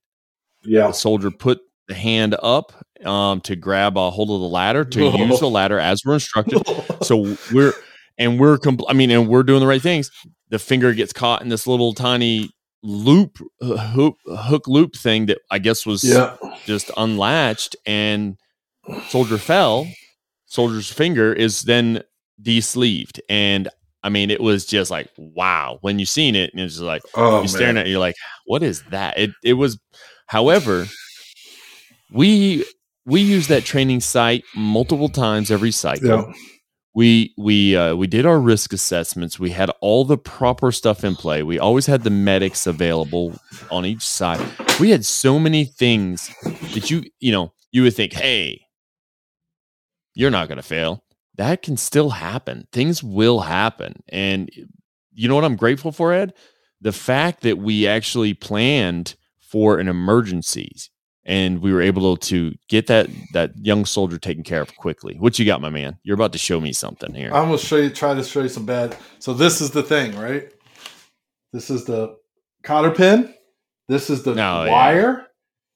yeah the soldier put the hand up um, to grab a hold of the ladder to use the ladder as we're instructed so we're and we're compl- i mean and we're doing the right things the finger gets caught in this little tiny loop hook, hook loop thing that I guess was yeah. just unlatched and soldier fell. Soldier's finger is then de-sleeved. And I mean, it was just like, wow. When you seen it, and it's just like oh, you're staring at it, you're like, what is that? It it was however, we we use that training site multiple times every cycle. Yeah we we uh, we did our risk assessments. We had all the proper stuff in play. We always had the medics available on each side. We had so many things that you you know you would think, hey, you're not going to fail. That can still happen. Things will happen, and you know what I'm grateful for, Ed? The fact that we actually planned for an emergency and we were able to get that that young soldier taken care of quickly. What you got, my man? You're about to show me something here. I'm gonna show you, try to show you some bad. So this is the thing, right? This is the cotter pin. This is the oh, wire, yeah.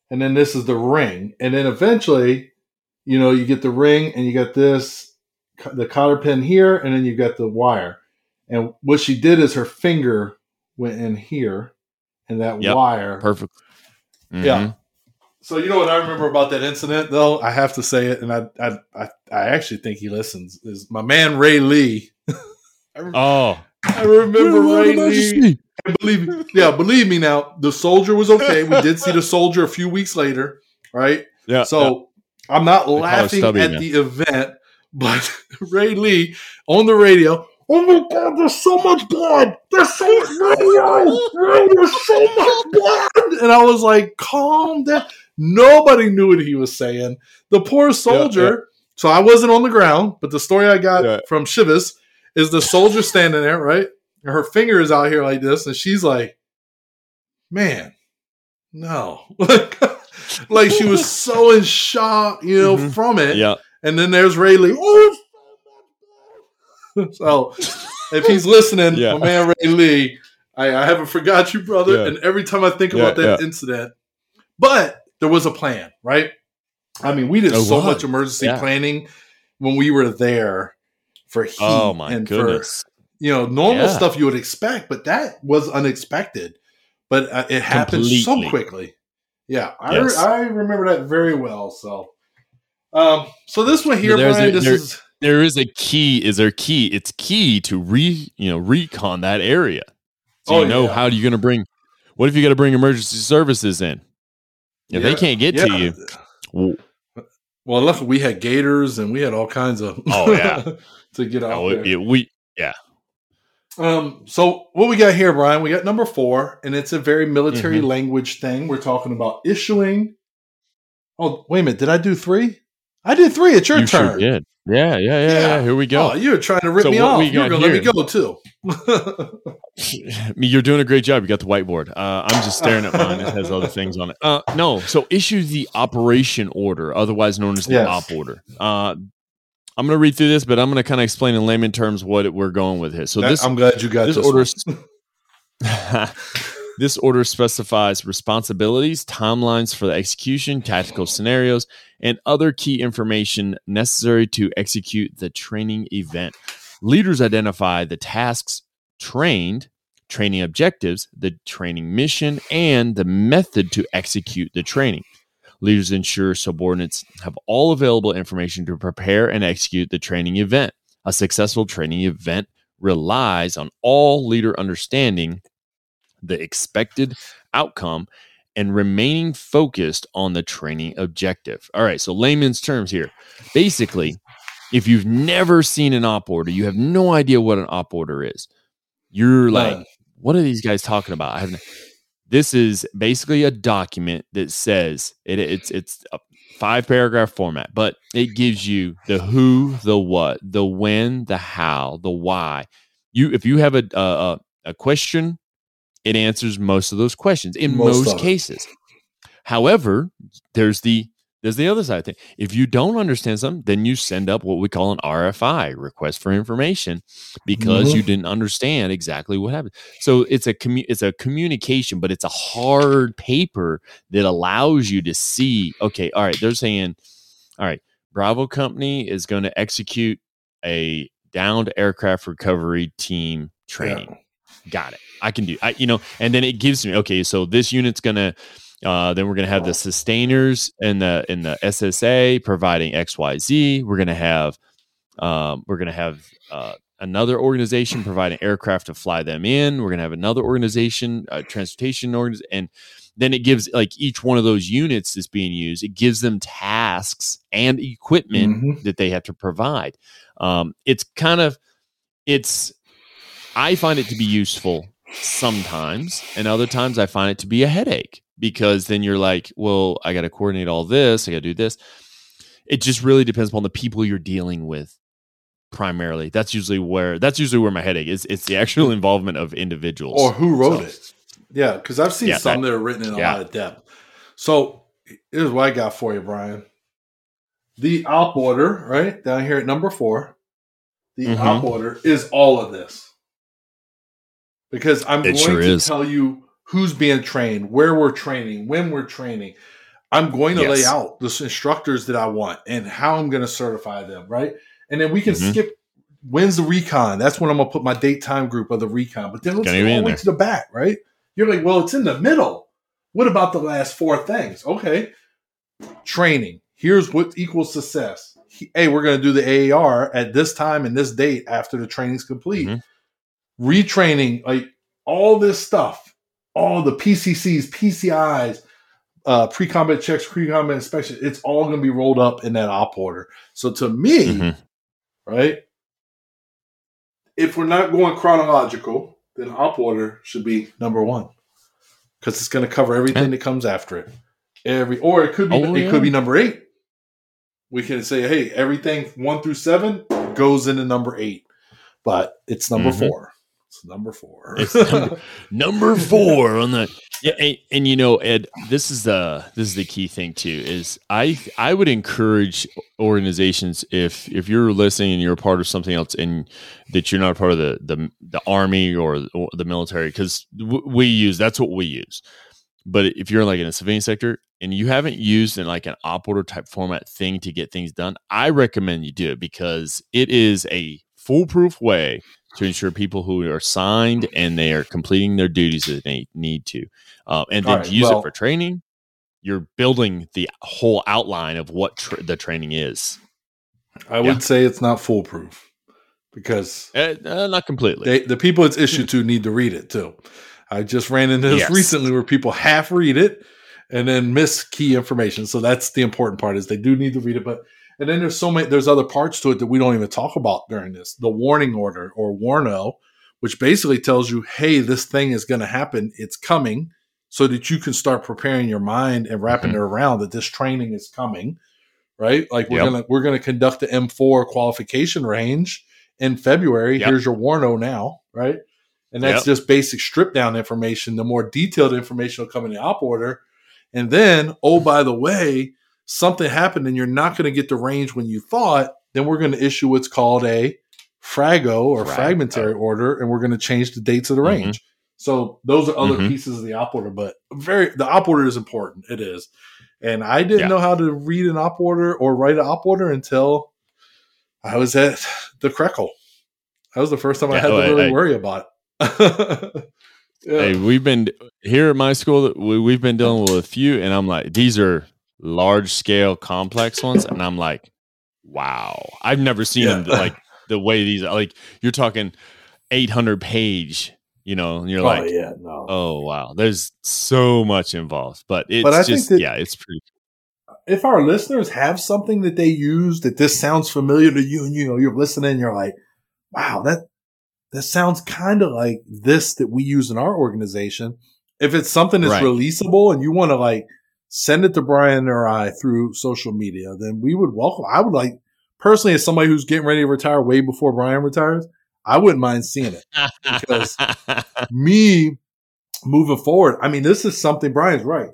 and then this is the ring, and then eventually, you know, you get the ring, and you got this the cotter pin here, and then you got the wire. And what she did is her finger went in here, and that yep, wire. Perfect. Mm-hmm. Yeah. So you know what I remember about that incident, though. I have to say it, and I I I, I actually think he listens. Is my man Ray Lee? oh, I remember Ray Lee. And believe me, yeah, believe me. Now the soldier was okay. We did see the soldier a few weeks later, right? Yeah. So yeah. I'm not laughing at the event, but Ray Lee on the radio. Oh my God! There's so much blood. There's so much blood. There's so much blood. And I was like, calm down. Nobody knew what he was saying. The poor soldier. Yeah, yeah. So I wasn't on the ground, but the story I got yeah. from Shivas is the soldier standing there, right? And her finger is out here like this, and she's like, "Man, no!" like she was so in shock, you know, mm-hmm. from it. Yeah. And then there's Ray Lee. Oh, so if he's listening, yeah. my man Ray Lee, I, I haven't forgot you, brother. Yeah. And every time I think about yeah, that incident, but there was a plan, right? I mean, we did oh, so much emergency planning when we were there for heat oh, my and goodness. for you know normal stuff you would expect, but that was unexpected. But uh, it happened Completely. so quickly. Yeah, I, yes. I remember that very well. So, um, so this one here, Brian, a, this there, is there is a key. Is there key? It's key to re you know recon that area. So oh, you know yeah. how are you going to bring? What if you got to bring emergency services in? If yeah, they can't get yeah. to you, well, well, luckily we had gators and we had all kinds of. Oh yeah, to get out oh, there. We yeah. Um. So what we got here, Brian? We got number four, and it's a very military mm-hmm. language thing. We're talking about issuing. Oh wait a minute! Did I do three? I did three. It's your you turn. Sure did. Yeah, yeah, yeah, yeah, Here we go. Oh, you're trying to rip so me off. You're going to let me go too. You're doing a great job. You got the whiteboard. Uh, I'm just staring at mine. It has other things on it. Uh, no, so issue the operation order, otherwise known as the yes. op order. Uh, I'm going to read through this, but I'm going to kind of explain in layman terms what we're going with here. So this, I'm glad you got this, this order. This order specifies responsibilities, timelines for the execution, tactical scenarios, and other key information necessary to execute the training event. Leaders identify the tasks trained, training objectives, the training mission, and the method to execute the training. Leaders ensure subordinates have all available information to prepare and execute the training event. A successful training event relies on all leader understanding the expected outcome and remaining focused on the training objective. All right, so layman's terms here. Basically, if you've never seen an op order, you have no idea what an op order is. You're like, what are these guys talking about? I have this is basically a document that says it, it's it's a five paragraph format, but it gives you the who, the what, the when, the how, the why. You if you have a a, a question it answers most of those questions in most, most cases. However, there's the there's the other side of thing. If you don't understand something, then you send up what we call an RFI, request for information, because mm-hmm. you didn't understand exactly what happened. So it's a commu- it's a communication, but it's a hard paper that allows you to see. Okay, all right, they're saying, all right, Bravo Company is going to execute a downed aircraft recovery team training. Yeah. Got it. I can do. I you know, and then it gives me okay. So this unit's gonna. Uh, then we're gonna have the sustainers and the in the SSA providing X Y Z. We're gonna have um, we're gonna have uh, another organization providing aircraft to fly them in. We're gonna have another organization, uh, transportation organization, and then it gives like each one of those units that's being used. It gives them tasks and equipment mm-hmm. that they have to provide. Um, it's kind of it's I find it to be useful sometimes, and other times I find it to be a headache because then you're like, well, I got to coordinate all this, I got to do this. It just really depends upon the people you're dealing with primarily. That's usually where that's usually where my headache is. It's the actual involvement of individuals or who wrote so, it. Yeah, because I've seen yeah, some that, that, are written in a yeah. lot of depth. So here's what I got for you, Brian. The op order, right down here at number four, the mm-hmm. op order is all of this because I'm it going sure to is. tell you who's being trained, where we're training, when we're training. I'm going to yes. lay out the instructors that I want and how I'm going to certify them, right? and then we can mm-hmm. skip when's the recon. That's when I'm gonna put my date time group of the recon. But then let's go all the way to the back, right? You're like, well, it's in the middle. What about the last four things? Okay, training. Here's what equals success. Hey, we're gonna do the AAR at this time and this date after the training's complete. Mm-hmm. Retraining, like all this stuff, all the PCCs, PCIs, uh, pre-combat checks, pre-combat inspection, it's all going to be rolled up in that op order. So to me, mm-hmm. right, if we're not going chronological, then op order should be number one because it's going to cover everything that comes after it. Every or it could be oh, it yeah. could be number eight. We can say, hey, everything one through seven goes into number eight, but it's number mm-hmm. four. It's number four. it's number, number four on the yeah, and, and, you know, Ed, this is the this is the key thing too. Is I I would encourage organizations if if you're listening and you're a part of something else and that you're not a part of the the, the army or, or the military because w- we use that's what we use. But if you're like in a civilian sector and you haven't used in like an op order type format thing to get things done, I recommend you do it because it is a foolproof way to ensure people who are signed and they are completing their duties as they need to. Uh, and then right, to use well, it for training, you're building the whole outline of what tra- the training is. I yeah. would say it's not foolproof because uh, uh, not completely. They, the people it's issued to need to read it too. I just ran into this yes. recently where people half read it and then miss key information. So that's the important part is they do need to read it, but and then there's so many, there's other parts to it that we don't even talk about during this. The warning order or warno, which basically tells you, hey, this thing is going to happen. It's coming so that you can start preparing your mind and wrapping mm-hmm. it around that this training is coming. Right. Like we're yep. going to, we're to conduct the M4 qualification range in February. Yep. Here's your warno now. Right. And that's yep. just basic strip down information. The more detailed information will come in the op order. And then, oh, by the way, something happened and you're not going to get the range when you thought, then we're going to issue what's called a frago or fragmentary order, and we're going to change the dates of the mm-hmm. range. Mm-hmm. So those are other mm-hmm. pieces of the op order, but very the op order is important. It is, and I didn't yeah. know how to read an op order or write an op order until I was at the Krekel. That was the first time yeah, I had to really I, worry about it. yeah. Hey, we've been here at my school. We, we've been dealing with a few, and I'm like, these are large scale complex ones and i'm like wow i've never seen yeah. them like the way these are like you're talking 800 page you know and you're oh, like yeah no oh wow there's so much involved but it's but I just think yeah it's pretty if our listeners have something that they use that this sounds familiar to you and you know you're listening you're like wow that that sounds kind of like this that we use in our organization if it's something that's right. releasable and you want to like send it to Brian or I through social media, then we would welcome. I would like personally, as somebody who's getting ready to retire way before Brian retires, I wouldn't mind seeing it because me moving forward. I mean, this is something Brian's right.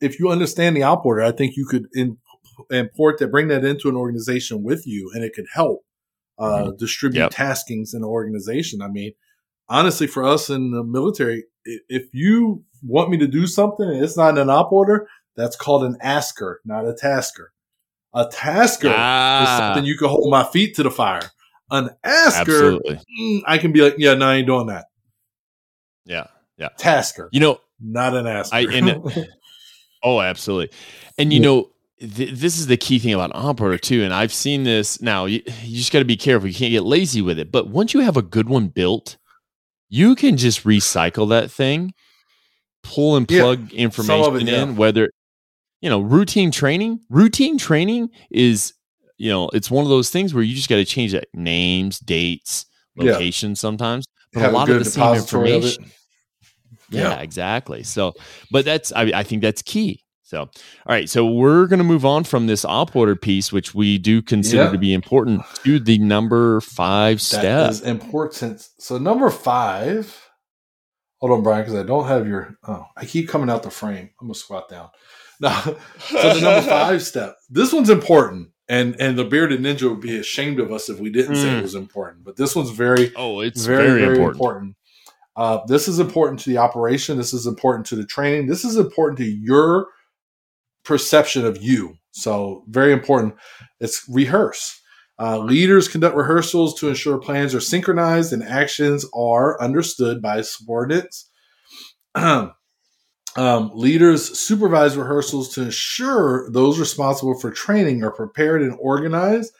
If you understand the op order, I think you could in, import that, bring that into an organization with you, and it could help uh, mm-hmm. distribute yep. taskings in an organization. I mean, honestly, for us in the military, if you want me to do something and it's not in an op order, that's called an asker, not a tasker. A tasker ah. is something you can hold my feet to the fire. An asker, mm, I can be like, yeah, no, I ain't doing that. Yeah, yeah. Tasker, you know, not an asker. I, and, oh, absolutely. And you yeah. know, th- this is the key thing about op order too. And I've seen this now. You, you just got to be careful. You can't get lazy with it. But once you have a good one built, you can just recycle that thing, pull and plug yeah, information it, in, whether you know, routine training, routine training is, you know, it's one of those things where you just got to change that names, dates, locations yeah. sometimes, but Have a lot a of the same information. Yeah, yeah, exactly. So, but that's, I, I think that's key. So, all right. So we're going to move on from this op order piece, which we do consider to be important, to the number five step. That is important. So number five. Hold on, Brian, because I don't have your. Oh, I keep coming out the frame. I'm gonna squat down. Now, so the number five step. This one's important, and and the bearded ninja would be ashamed of us if we didn't mm. say it mm. was important. But this one's very oh, it's very very, very important. important. Uh, this is important to the operation. This is important to the training. This is important to your perception of you. So very important. It's rehearse. Uh, leaders conduct rehearsals to ensure plans are synchronized and actions are understood by subordinates. um, leaders supervise rehearsals to ensure those responsible for training are prepared and organized.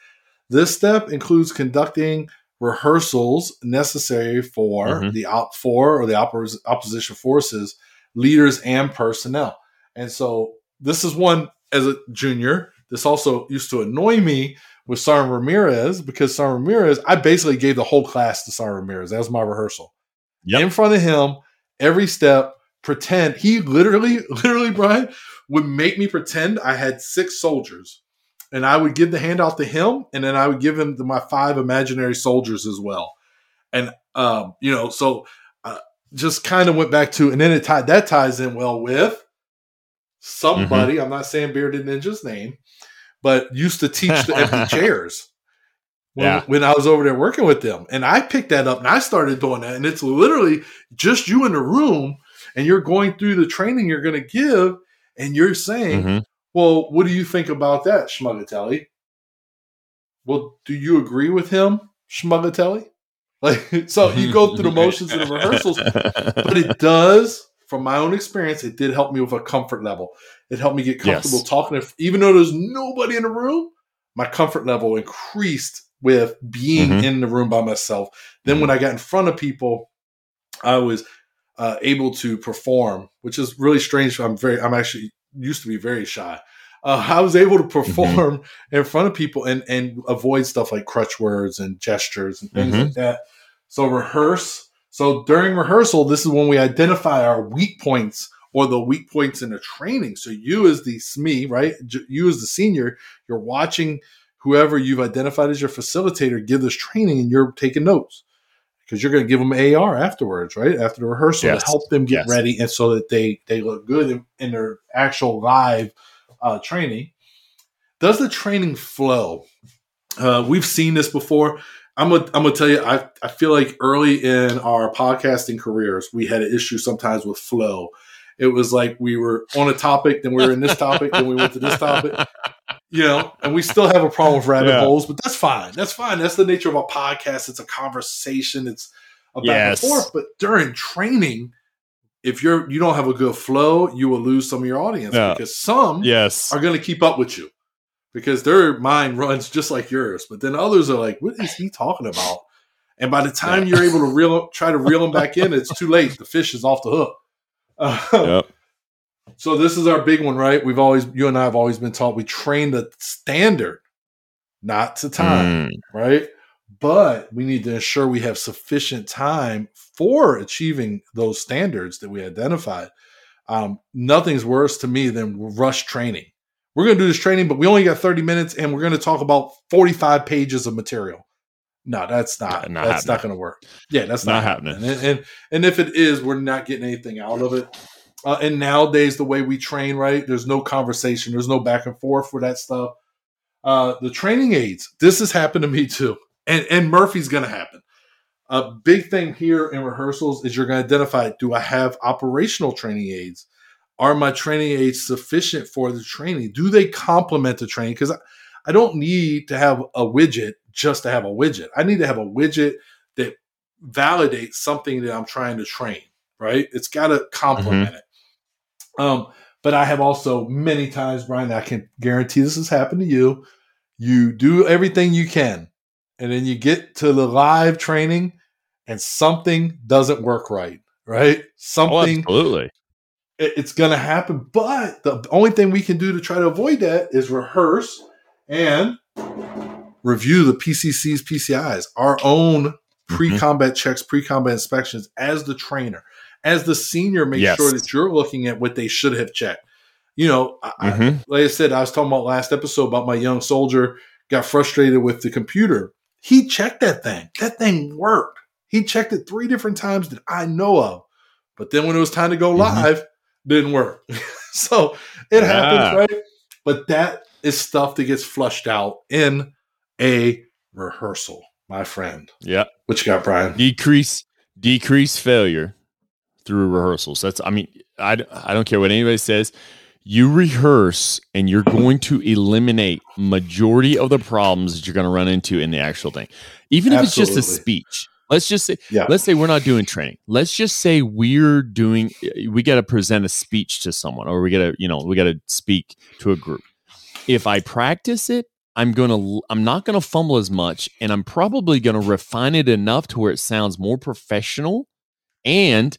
This step includes conducting rehearsals necessary for mm-hmm. the OPFOR or the oppos- opposition forces, leaders and personnel. And so this is one as a junior. This also used to annoy me with Sergeant Ramirez because Sergeant Ramirez, I basically gave the whole class to Sergeant Ramirez. That was my rehearsal. Yep. In front of him, every step, pretend. He literally, literally, Brian, would make me pretend I had six soldiers. And I would give the handout to him, and then I would give him to my five imaginary soldiers as well. And, um, you know, so uh, just kind of went back to, and then it tied, that ties in well with somebody, mm-hmm. I'm not saying Bearded Ninja's name, but used to teach the empty chairs when, yeah. when I was over there working with them. And I picked that up and I started doing that. And it's literally just you in the room and you're going through the training you're going to give and you're saying, mm-hmm. well, what do you think about that, Schmugatelli? Well, do you agree with him, Schmugatelli? Like, so you go through the motions in the rehearsals, but it does, from my own experience, it did help me with a comfort level. It helped me get comfortable yes. talking. If, even though there's nobody in the room, my comfort level increased with being mm-hmm. in the room by myself. Then mm-hmm. when I got in front of people, I was uh, able to perform, which is really strange. I'm very, I'm actually used to be very shy. Uh, I was able to mm-hmm. perform mm-hmm. in front of people and and avoid stuff like crutch words and gestures and things mm-hmm. like that. So rehearse. So during rehearsal, this is when we identify our weak points or the weak points in the training. So you as the SME, right? You as the senior, you're watching whoever you've identified as your facilitator give this training and you're taking notes because you're going to give them AAR afterwards, right? After the rehearsal yes. to help them get yes. ready and so that they, they look good in, in their actual live uh, training. Does the training flow? Uh, we've seen this before. I'm gonna, I'm gonna tell you, I, I feel like early in our podcasting careers, we had an issue sometimes with flow it was like we were on a topic, then we were in this topic, then we went to this topic. You know, and we still have a problem with rabbit yeah. holes, but that's fine. That's fine. That's the nature of a podcast. It's a conversation. It's a back yes. and forth. But during training, if you're you don't have a good flow, you will lose some of your audience yeah. because some yes are going to keep up with you because their mind runs just like yours. But then others are like, "What is he talking about?" And by the time yeah. you're able to reel try to reel them back in, it's too late. The fish is off the hook. Uh, yep. So this is our big one, right? We've always, you and I have always been taught we train the standard, not to time, mm. right? But we need to ensure we have sufficient time for achieving those standards that we identified. Um, nothing's worse to me than rush training. We're going to do this training, but we only got 30 minutes and we're going to talk about 45 pages of material. No, that's not. not that's happening. not going to work. Yeah, that's not, not happening. happening. And, and, and if it is, we're not getting anything out of it. Uh, and nowadays, the way we train, right? There's no conversation. There's no back and forth for that stuff. Uh, the training aids. This has happened to me too, and and Murphy's going to happen. A big thing here in rehearsals is you're going to identify: Do I have operational training aids? Are my training aids sufficient for the training? Do they complement the training? Because I, I don't need to have a widget just to have a widget. I need to have a widget that validates something that I'm trying to train, right? It's got to complement mm-hmm. it. Um, but I have also many times, Brian, I can guarantee this has happened to you. You do everything you can, and then you get to the live training and something doesn't work right, right? Oh, something. Oh, absolutely. It, it's going to happen. But the only thing we can do to try to avoid that is rehearse and review the PCC's PCIs, our own mm-hmm. pre-combat mm-hmm. checks, pre-combat inspections as the trainer, as the senior, make yes. sure that you're looking at what they should have checked. You know, mm-hmm. I, like I said, I was talking about last episode about my young soldier got frustrated with the computer. He checked that thing. That thing worked. He checked it three different times that I know of. But then when it was time to go mm-hmm. live, mm-hmm. didn't work. so it yeah. happens, right? But that is stuff that gets flushed out in a rehearsal, my friend. Yeah. What you got, Brian? Decrease decrease failure through rehearsals. That's I mean, I, I don't care what anybody says. you rehearse and you're going to eliminate majority of the problems that you're going to run into in the actual thing even if Absolutely. it's just a speech let's just say yeah. let's say we're not doing training let's just say we're doing we got to present a speech to someone or we got to you know we got to speak to a group if i practice it i'm going to i'm not going to fumble as much and i'm probably going to refine it enough to where it sounds more professional and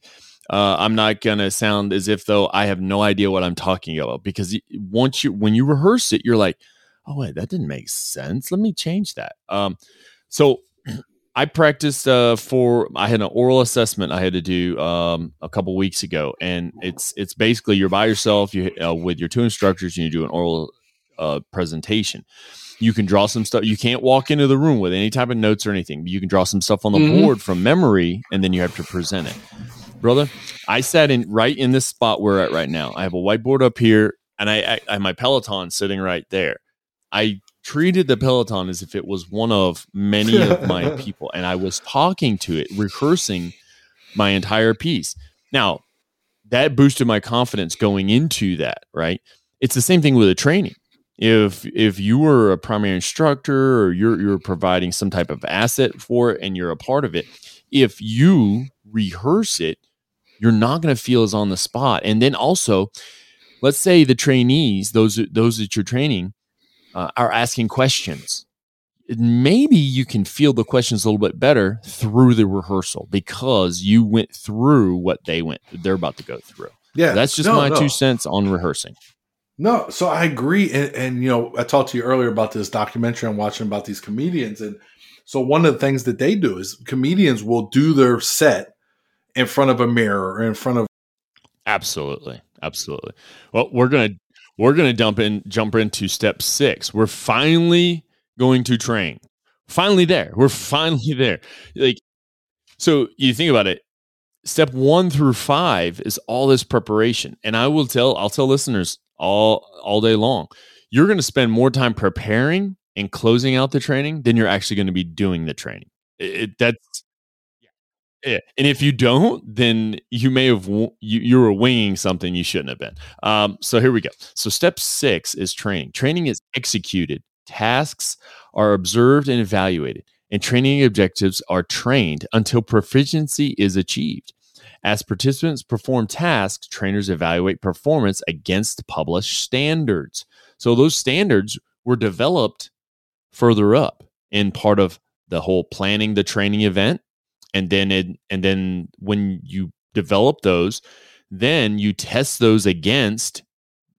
uh, I'm not gonna sound as if though I have no idea what I'm talking about because once you when you rehearse it, you're like, oh wait, that didn't make sense. Let me change that. Um, so I practiced uh, for I had an oral assessment I had to do um, a couple weeks ago, and it's it's basically you're by yourself you uh, with your two instructors and you do an oral uh, presentation. You can draw some stuff. You can't walk into the room with any type of notes or anything. you can draw some stuff on the mm-hmm. board from memory, and then you have to present it brother. I sat in right in this spot we're at right now. I have a whiteboard up here, and I, I, I have my Peloton sitting right there. I treated the Peloton as if it was one of many of my people, and I was talking to it, rehearsing my entire piece. Now, that boosted my confidence going into that. Right? It's the same thing with a training. If if you were a primary instructor or you're you're providing some type of asset for it and you're a part of it, if you rehearse it, you're not going to feel as on the spot. And then also, let's say the trainees, those those that you're training, uh, are asking questions. Maybe you can feel the questions a little bit better through the rehearsal because you went through what they went. They're about to go through. Yeah, so that's just no, my no. two cents on rehearsing. No, so I agree, and, and you know, I talked to you earlier about this documentary I'm watching about these comedians, and so one of the things that they do is comedians will do their set in front of a mirror or in front of absolutely. Absolutely. Well we're gonna we're gonna dump in jump into step six. We're finally going to train. Finally there. We're finally there. Like so you think about it. Step one through five is all this preparation. And i will tell i'll tell listeners all all day long you're going to spend more time preparing and closing out the training than you're actually going to be doing the training. It, that's yeah. And if you don't, then you may have you, you were winging something you shouldn't have been. Um, so here we go. So step six is training. Training is executed. Tasks are observed and evaluated, and training objectives are trained until proficiency is achieved. As participants perform tasks, trainers evaluate performance against published standards. So those standards were developed further up in part of the whole planning the training event and then it and then when you develop those then you test those against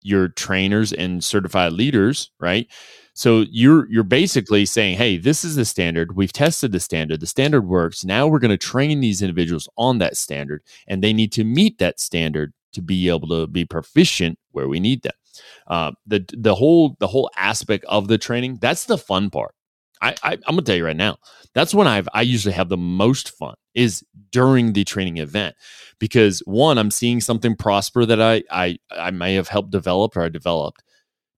your trainers and certified leaders right? So you're you're basically saying hey this is the standard. We've tested the standard. The standard works. Now we're going to train these individuals on that standard and they need to meet that standard to be able to be proficient where we need them. Uh, the the whole the whole aspect of the training that's the fun part I, I am gonna tell you right now. That's when I've I usually have the most fun is during the training event because one I'm seeing something prosper that I I I may have helped develop or I developed.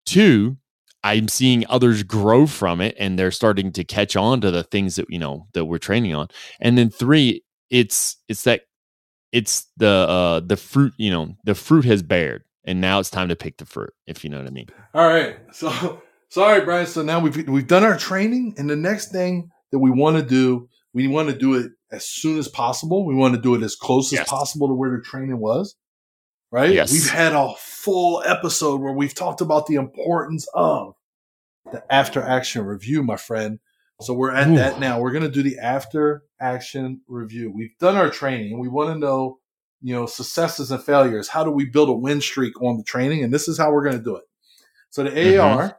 Two, I'm seeing others grow from it and they're starting to catch on to the things that you know that we're training on. And then three, it's it's that it's the uh the fruit you know the fruit has bared and now it's time to pick the fruit if you know what I mean. All right, so Sorry, Brian. So now we've we've done our training, and the next thing that we want to do, we want to do it as soon as possible. We want to do it as close yes. as possible to where the training was. Right? Yes. We've had a full episode where we've talked about the importance of the after action review, my friend. So we're at Ooh. that now. We're going to do the after action review. We've done our training and we want to know, you know, successes and failures. How do we build a win streak on the training? And this is how we're going to do it. So the mm-hmm. AR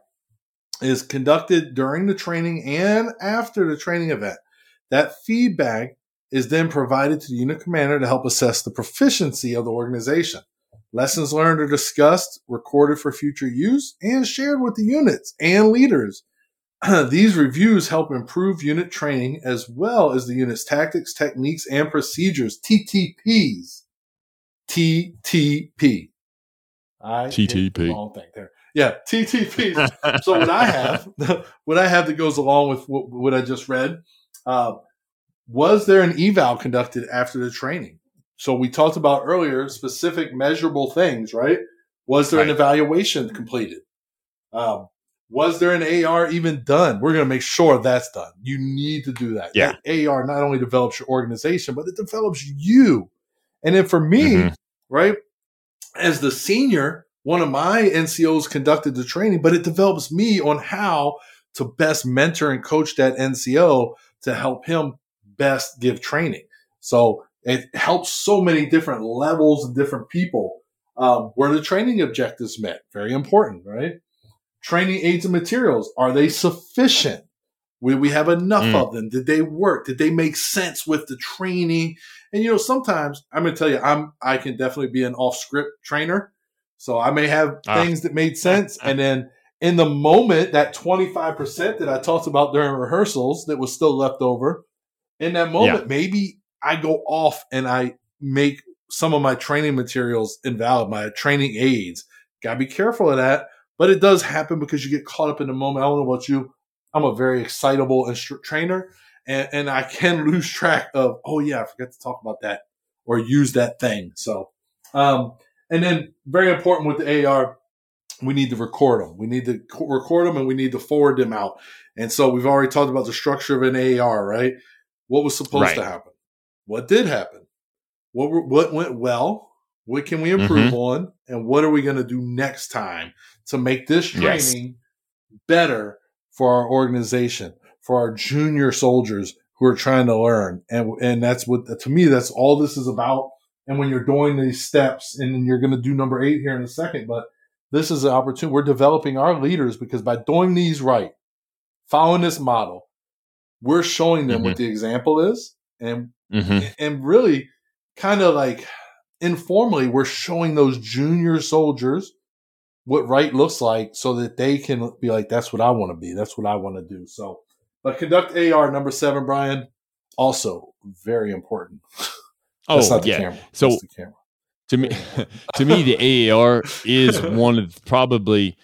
is conducted during the training and after the training event. That feedback is then provided to the unit commander to help assess the proficiency of the organization. Lessons learned are discussed, recorded for future use, and shared with the units and leaders. These reviews help improve unit training as well as the unit's tactics, techniques, and procedures. TTPs. TTP. I TTP. Wrong thing there. Yeah, TTP. so what I have, what I have that goes along with what, what I just read, uh, was there an eval conducted after the training? So we talked about earlier specific measurable things, right? Was there right. an evaluation completed? Um, was there an AR even done? We're going to make sure that's done. You need to do that. Yeah. That AR not only develops your organization, but it develops you. And then for me, mm-hmm. right, as the senior, one of my NCOs conducted the training, but it develops me on how to best mentor and coach that NCO to help him best give training. So it helps so many different levels and different people. Um, where the training objectives met, very important, right? Training aids and materials, are they sufficient? Will we have enough mm. of them? Did they work? Did they make sense with the training? And you know, sometimes I'm going to tell you, I'm I can definitely be an off script trainer. So I may have ah. things that made sense, and then in the moment, that 25% that I talked about during rehearsals that was still left over, in that moment, yeah. maybe I go off and I make some of my training materials invalid, my training aids. Gotta be careful of that. But it does happen because you get caught up in the moment. I don't know about you. I'm a very excitable instru- trainer and, and I can lose track of, oh yeah, I forgot to talk about that or use that thing. So, um, and then very important with the AR, we need to record them. We need to record them and we need to forward them out. And so we've already talked about the structure of an AR, right? What was supposed right. to happen? What did happen? What what went well? What can we improve mm-hmm. on? And what are we going to do next time to make this training yes. better for our organization, for our junior soldiers who are trying to learn? And and that's what to me that's all this is about. And when you're doing these steps, and you're going to do number eight here in a second, but this is an opportunity. We're developing our leaders because by doing these right, following this model, we're showing them mm-hmm. what the example is, and mm-hmm. and really kind of like informally, we're showing those junior soldiers what right looks like, so that they can be like, "That's what I want to be. That's what I want to do." So, but conduct AR number seven, Brian, also very important. oh yeah, camera. so to me, to me, the AAR is one of probably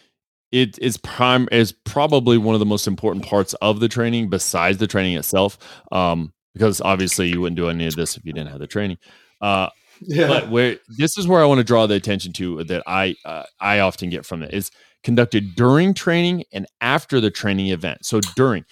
it is prime is probably one of the most important parts of the training besides the training itself. Um, because obviously you wouldn't do any of this if you didn't have the training. Uh, yeah. But where this is where I want to draw the attention to that I uh, I often get from it is conducted during training and after the training event. So during,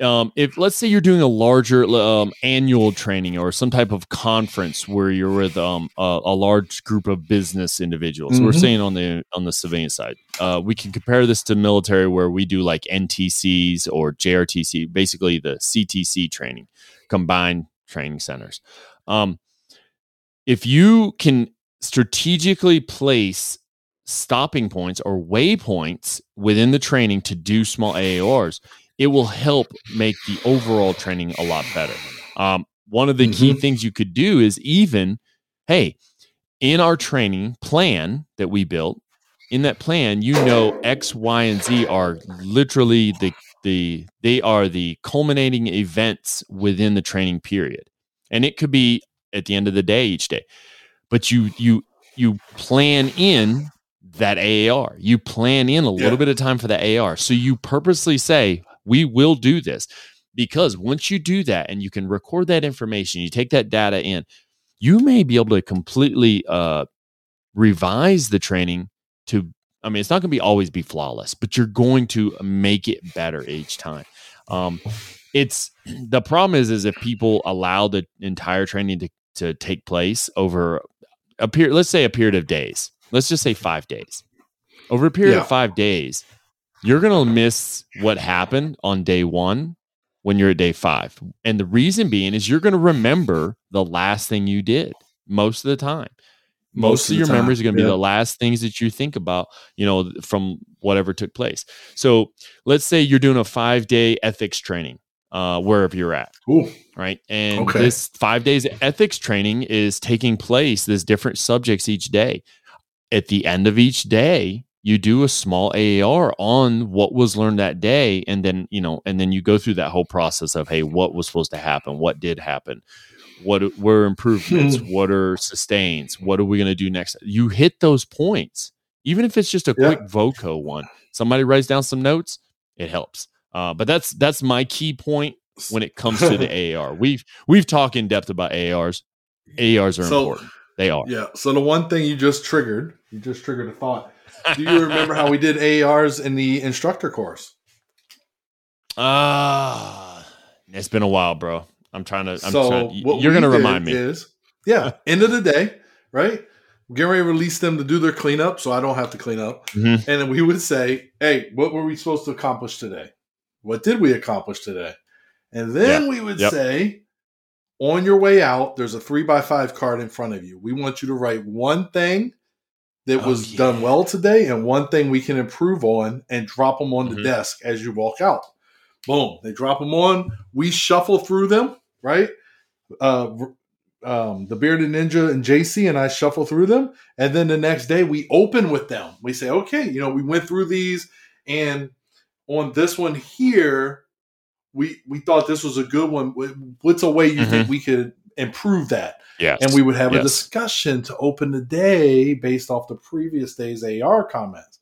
um, if let's say you're doing a larger um, annual training or some type of conference where you're with um, a, a, large group of business individuals, mm-hmm. we're saying on the on the civilian side, uh, we can compare this to military where we do like NTCs or JRTC, basically the CTC training, combined training centers. Um, if you can strategically place stopping points or waypoints within the training to do small AARs, it will help make the overall training a lot better. Um, one of the mm-hmm. key things you could do is even, hey, in our training plan that we built, in that plan, you know X, Y, and Z are literally the the they are the culminating events within the training period. And it could be at the end of the day each day. But you you you plan in that AAR. You plan in a yeah. little bit of time for the AR. So you purposely say, we will do this. Because once you do that and you can record that information, you take that data in, you may be able to completely uh, revise the training to, I mean, it's not going to be always be flawless, but you're going to make it better each time. Um, it's the problem is, is if people allow the entire training to, to take place over a period, let's say a period of days, let's just say five days. Over a period yeah. of five days, you're going to miss what happened on day one when you're at day five. And the reason being is you're going to remember the last thing you did most of the time. Most, most of, your time. memories are going to be the last things that you think about, you know, from whatever took place. So let's say you're doing a five day ethics training uh, wherever you're at. Ooh. Right. And okay. this five days ethics training is taking place. There's different subjects each day at the end of each day, you do a small AAR on what was learned that day. And then, you know, and then you go through that whole process of, hey, what was supposed to happen? What did happen? What were improvements? what are sustains? What are we going to do next? You hit those points, even if it's just a yeah. quick VOCO one. Somebody writes down some notes, it helps. Uh, but that's that's my key point when it comes to the AAR. We've we've talked in depth about AARs. AARs are so, important. They are. Yeah. So the one thing you just triggered You just triggered a thought. Do you remember how we did ARs in the instructor course? Ah, uh, it's been a while, bro. I'm trying to. I'm so trying, you're going to remind me. Is yeah, end of the day, right? We're getting ready to release them to do their cleanup, so I don't have to clean up. Mm-hmm. And then we would say, "Hey, what were we supposed to accomplish today? What did we accomplish today?" And then yeah. we would yep. say, "On your way out, there's a three by five card in front of you. We want you to write one thing that oh, was yeah. done well today and one thing we can improve on, and drop them on mm-hmm. the desk as you walk out." Boom, they drop them on. We shuffle through them, right? Uh, um, the bearded ninja and JC and I shuffle through them, and then the next day we open with them. We say, okay, you know, we went through these, and on this one here, we we thought this was a good one. What's a way you mm-hmm. think we could improve that? Yeah, and we would have yes. a discussion to open the day based off the previous day's AR comments.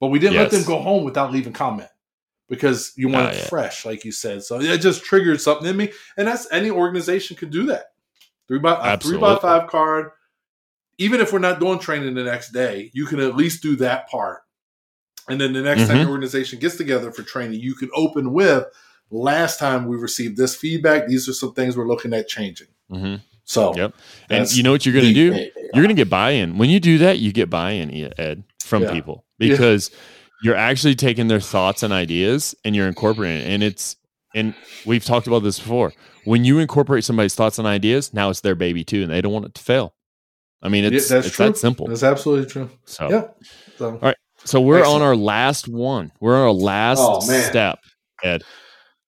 But we didn't yes. let them go home without leaving comment because you want it yeah. fresh, like you said. So it just triggered something in me, and that's any organization could do that. Three by a three by five card. Even if we're not doing training the next day, you can at least do that part. And then the next mm-hmm. time your organization gets together for training, you can open with last time we received this feedback. These are some things we're looking at changing. Mm-hmm. So, yep. And you know what you're going to do? You're going to get buy in. When you do that, you get buy in, Ed, from yeah. people because yeah. you're actually taking their thoughts and ideas and you're incorporating it. And it's, and we've talked about this before when you incorporate somebody's thoughts and ideas, now it's their baby too, and they don't want it to fail. I mean, it's, yeah, that's it's true. that simple. That's absolutely true. So, yeah. So, all right. So we're excellent. on our last one. We're on our last oh, step, Ed.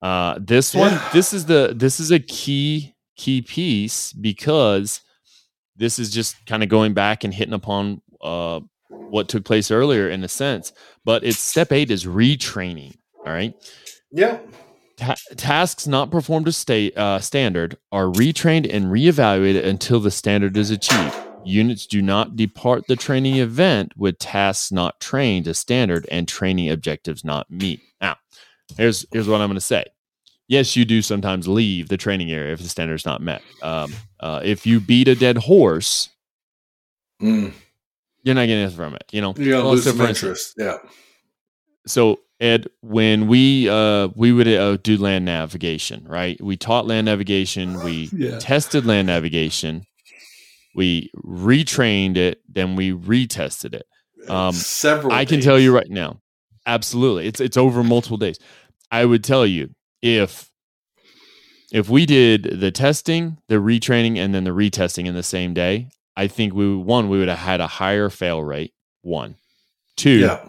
Uh, this one, yeah. this is the this is a key key piece because this is just kind of going back and hitting upon uh, what took place earlier in a sense. But it's step eight is retraining. All right. Yeah. Ta- tasks not performed to state uh, standard are retrained and reevaluated until the standard is achieved. Units do not depart the training event with tasks not trained to standard and training objectives not meet. Now, here's here's what I'm going to say. Yes, you do sometimes leave the training area if the standard is not met. Um, uh, if you beat a dead horse, mm. you're not getting anything from it. You know, you're gonna lose some interest. Yeah. So Ed, when we uh, we would uh, do land navigation, right? We taught land navigation, we yeah. tested land navigation, we retrained it, then we retested it. Um, Several. I can tell you right now, absolutely, it's it's over multiple days. I would tell you if if we did the testing, the retraining, and then the retesting in the same day, I think we one we would have had a higher fail rate. One, two. Yeah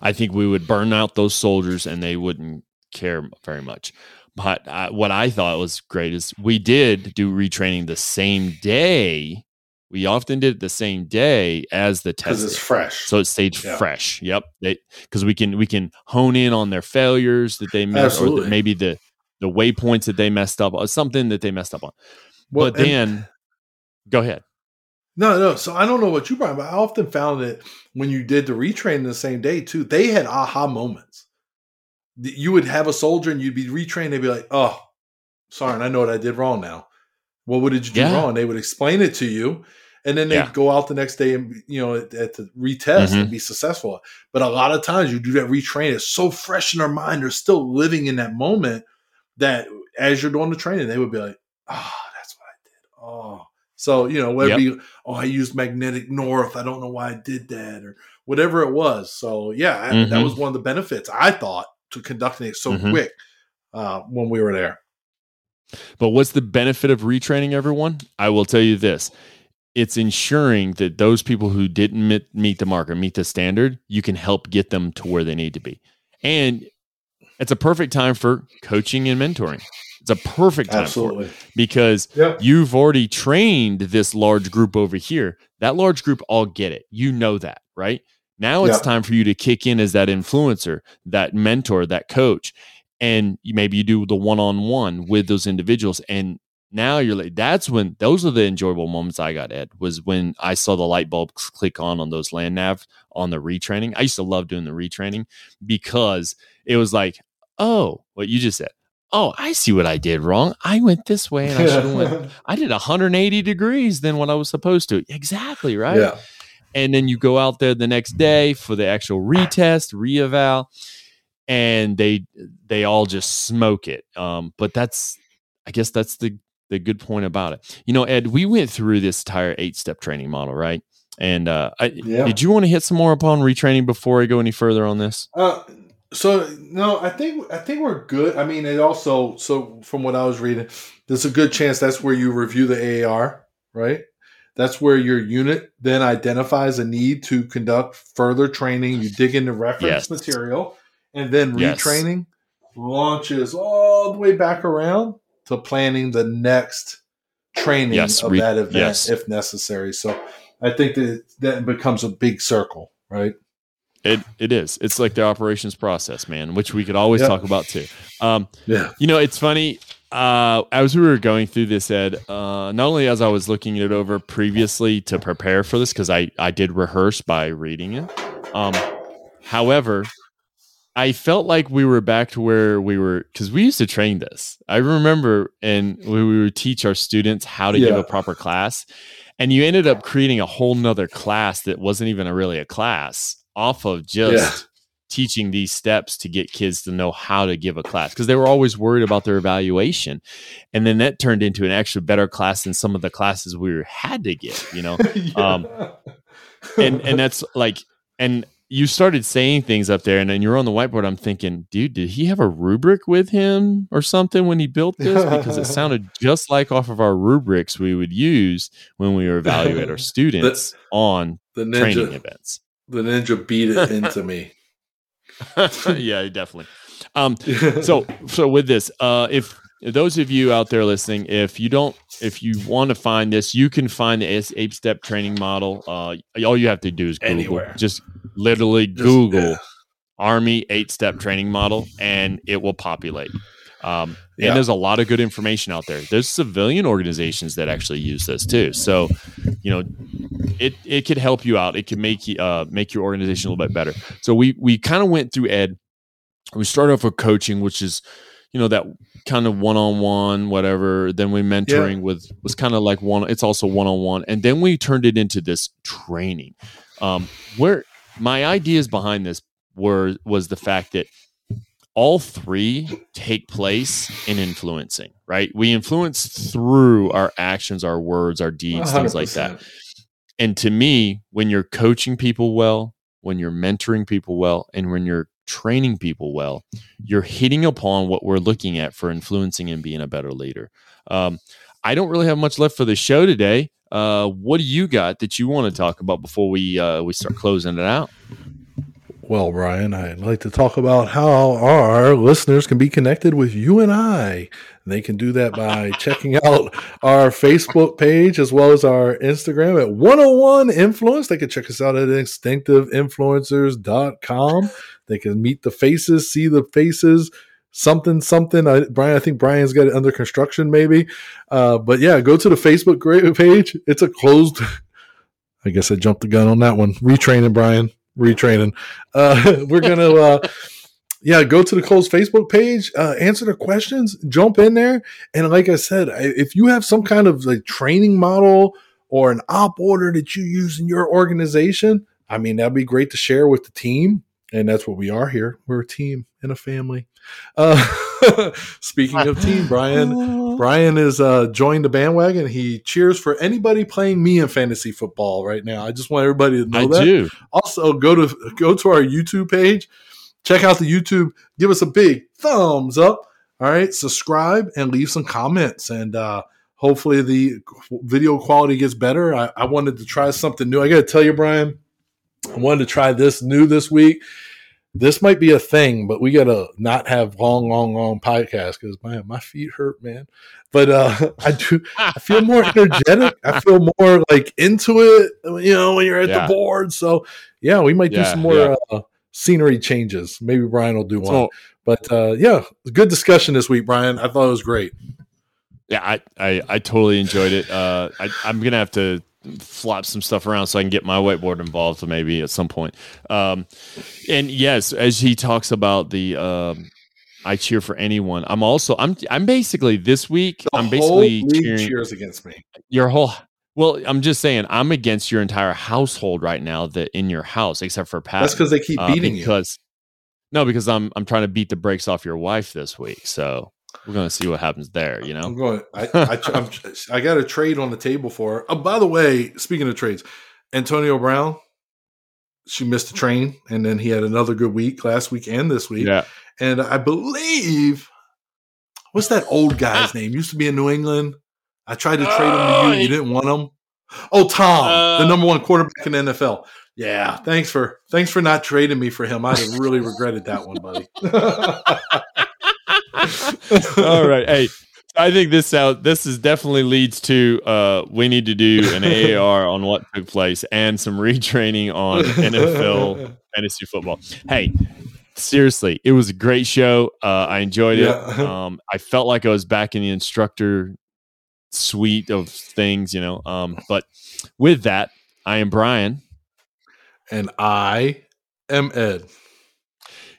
I think we would burn out those soldiers and they wouldn't care very much. But uh, what I thought was great is we did do retraining the same day. We often did it the same day as the test. Because it's fresh, so it stayed yeah. fresh. Yep, because we can we can hone in on their failures that they missed, or the, maybe the the waypoints that they messed up, or something that they messed up on. Well, but then, and, go ahead. No, no. So I don't know what you brought, but I often found that when you did the retrain the same day too, they had aha moments. You would have a soldier and you'd be retrained. They'd be like, "Oh, sorry, and I know what I did wrong now. Well, what did you do yeah. wrong?" They would explain it to you, and then they'd yeah. go out the next day and you know at, at the retest mm-hmm. and be successful. But a lot of times you do that retrain. It's so fresh in their mind; they're still living in that moment. That as you're doing the training, they would be like, "Oh, that's what I did. Oh." So, you know, whether yep. be, oh, I used magnetic north. I don't know why I did that or whatever it was. So, yeah, mm-hmm. that was one of the benefits I thought to conducting it so mm-hmm. quick uh, when we were there. But what's the benefit of retraining everyone? I will tell you this it's ensuring that those people who didn't meet the mark or meet the standard, you can help get them to where they need to be. And it's a perfect time for coaching and mentoring. It's a perfect time Absolutely. for it because you've already trained this large group over here. That large group all get it. You know that, right? Now it's time for you to kick in as that influencer, that mentor, that coach. And maybe you do the one on one with those individuals. And now you're like, that's when those are the enjoyable moments I got, Ed, was when I saw the light bulbs click on on those land nav on the retraining. I used to love doing the retraining because it was like, oh, what you just said oh, I see what I did wrong. I went this way and I should have went. I did 180 degrees than what I was supposed to. Exactly right. Yeah. and then you go out there the next day for the actual retest, reeval, and they they all just smoke it. Um, but that's I guess that's the the good point about it. You know, Ed, we went through this entire eight step training model, right? And uh, I, yeah. did you want to hit some more upon retraining before I go any further on this? Uh, so no, I think I think we're good. I mean, it also so from what I was reading, there's a good chance that's where you review the AAR, right? That's where your unit then identifies a need to conduct further training. You dig into reference yes. material, and then retraining yes. launches all the way back around to planning the next training yes, of re- that event yes. if necessary. So I think that that becomes a big circle, right? It it is. It's like the operations process, man, which we could always yep. talk about too. Um, yeah. You know, it's funny. Uh, as we were going through this, Ed, uh, not only as I was looking it over previously to prepare for this, because I I did rehearse by reading it. Um, however, I felt like we were back to where we were because we used to train this. I remember, and we would teach our students how to yeah. give a proper class, and you ended up creating a whole nother class that wasn't even a, really a class off of just yeah. teaching these steps to get kids to know how to give a class because they were always worried about their evaluation, and then that turned into an actually better class than some of the classes we had to give. You know, yeah. um, and and that's like and you started saying things up there and then you're on the whiteboard i'm thinking dude did he have a rubric with him or something when he built this? Because it sounded just like off of our rubrics we would use when we evaluate our students the, on the ninja, training events. the ninja beat it into me. Yeah definitely. Um so so with this uh if those of you out there listening, if you don't, if you want to find this, you can find the eight step training model. Uh, all you have to do is Google, Anywhere. just literally just, Google yeah. Army eight step training model, and it will populate. Um, yeah. And there's a lot of good information out there. There's civilian organizations that actually use this too. So, you know, it it could help you out. It can make you uh, make your organization a little bit better. So we we kind of went through Ed. We started off with coaching, which is you know that kind of one-on-one whatever then we mentoring yeah. with was kind of like one it's also one-on-one and then we turned it into this training um where my ideas behind this were was the fact that all three take place in influencing right we influence through our actions our words our deeds 100%. things like that and to me when you're coaching people well when you're mentoring people well and when you're training people well, you're hitting upon what we're looking at for influencing and being a better leader. Um, I don't really have much left for the show today. Uh, what do you got that you want to talk about before we uh, we start closing it out? Well, Brian, I'd like to talk about how our listeners can be connected with you and I. They can do that by checking out our Facebook page as well as our Instagram at 101 Influence. They can check us out at instinctiveinfluencers.com. They can meet the faces, see the faces, something, something. I, Brian, I think Brian's got it under construction, maybe. Uh, but yeah, go to the Facebook page. It's a closed. I guess I jumped the gun on that one. Retraining, Brian. Retraining. Uh, we're gonna. Uh, yeah, go to the closed Facebook page, uh, answer the questions, jump in there, and like I said, if you have some kind of like training model or an op order that you use in your organization, I mean that'd be great to share with the team and that's what we are here. We're a team and a family. Uh, speaking of team, Brian, Brian is uh, joined the bandwagon. He cheers for anybody playing me in fantasy football right now. I just want everybody to know I that. Do. Also, go to go to our YouTube page, check out the YouTube, give us a big thumbs up. All right, subscribe and leave some comments, and uh, hopefully the video quality gets better. I, I wanted to try something new. I got to tell you, Brian. I wanted to try this new this week. This might be a thing, but we gotta not have long, long, long podcasts because my my feet hurt, man. But uh, I do. I feel more energetic. I feel more like into it. You know, when you're at yeah. the board. So yeah, we might do some more yeah. uh, scenery changes. Maybe Brian will do one. But uh, yeah, good discussion this week, Brian. I thought it was great. Yeah, I I, I totally enjoyed it. Uh, I, I'm gonna have to flop some stuff around so I can get my whiteboard involved maybe at some point. Um, and yes, as he talks about the, um, I cheer for anyone. I'm also I'm I'm basically this week. The I'm basically cheering cheers against me. Your whole Well, I'm just saying, I'm against your entire household right now. That in your house, except for Pat. That's because they keep beating uh, because, you. No, because I'm I'm trying to beat the brakes off your wife this week. So we're gonna see what happens there. You know, I'm going. I I, I'm, I got a trade on the table for. Her. Oh, by the way, speaking of trades, Antonio Brown, she missed a train, and then he had another good week last week and this week. Yeah, and I believe what's that old guy's name? Used to be in New England. I tried to trade him to you. You didn't want him. Oh, Tom, uh, the number one quarterback in the NFL. Yeah, thanks for thanks for not trading me for him. I'd have really regretted that one, buddy. All right. Hey, I think this out this is definitely leads to uh we need to do an AAR on what took place and some retraining on NFL fantasy football. Hey, seriously, it was a great show. Uh I enjoyed it. Yeah. Um I felt like I was back in the instructor suite of things, you know. Um but with that, I am Brian and I am Ed.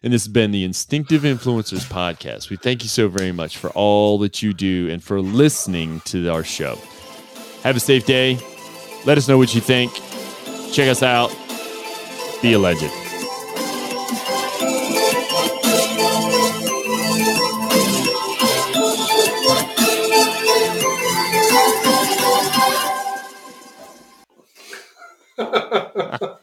And this has been the Instinctive Influencers Podcast. We thank you so very much for all that you do and for listening to our show. Have a safe day. Let us know what you think. Check us out. Be a legend.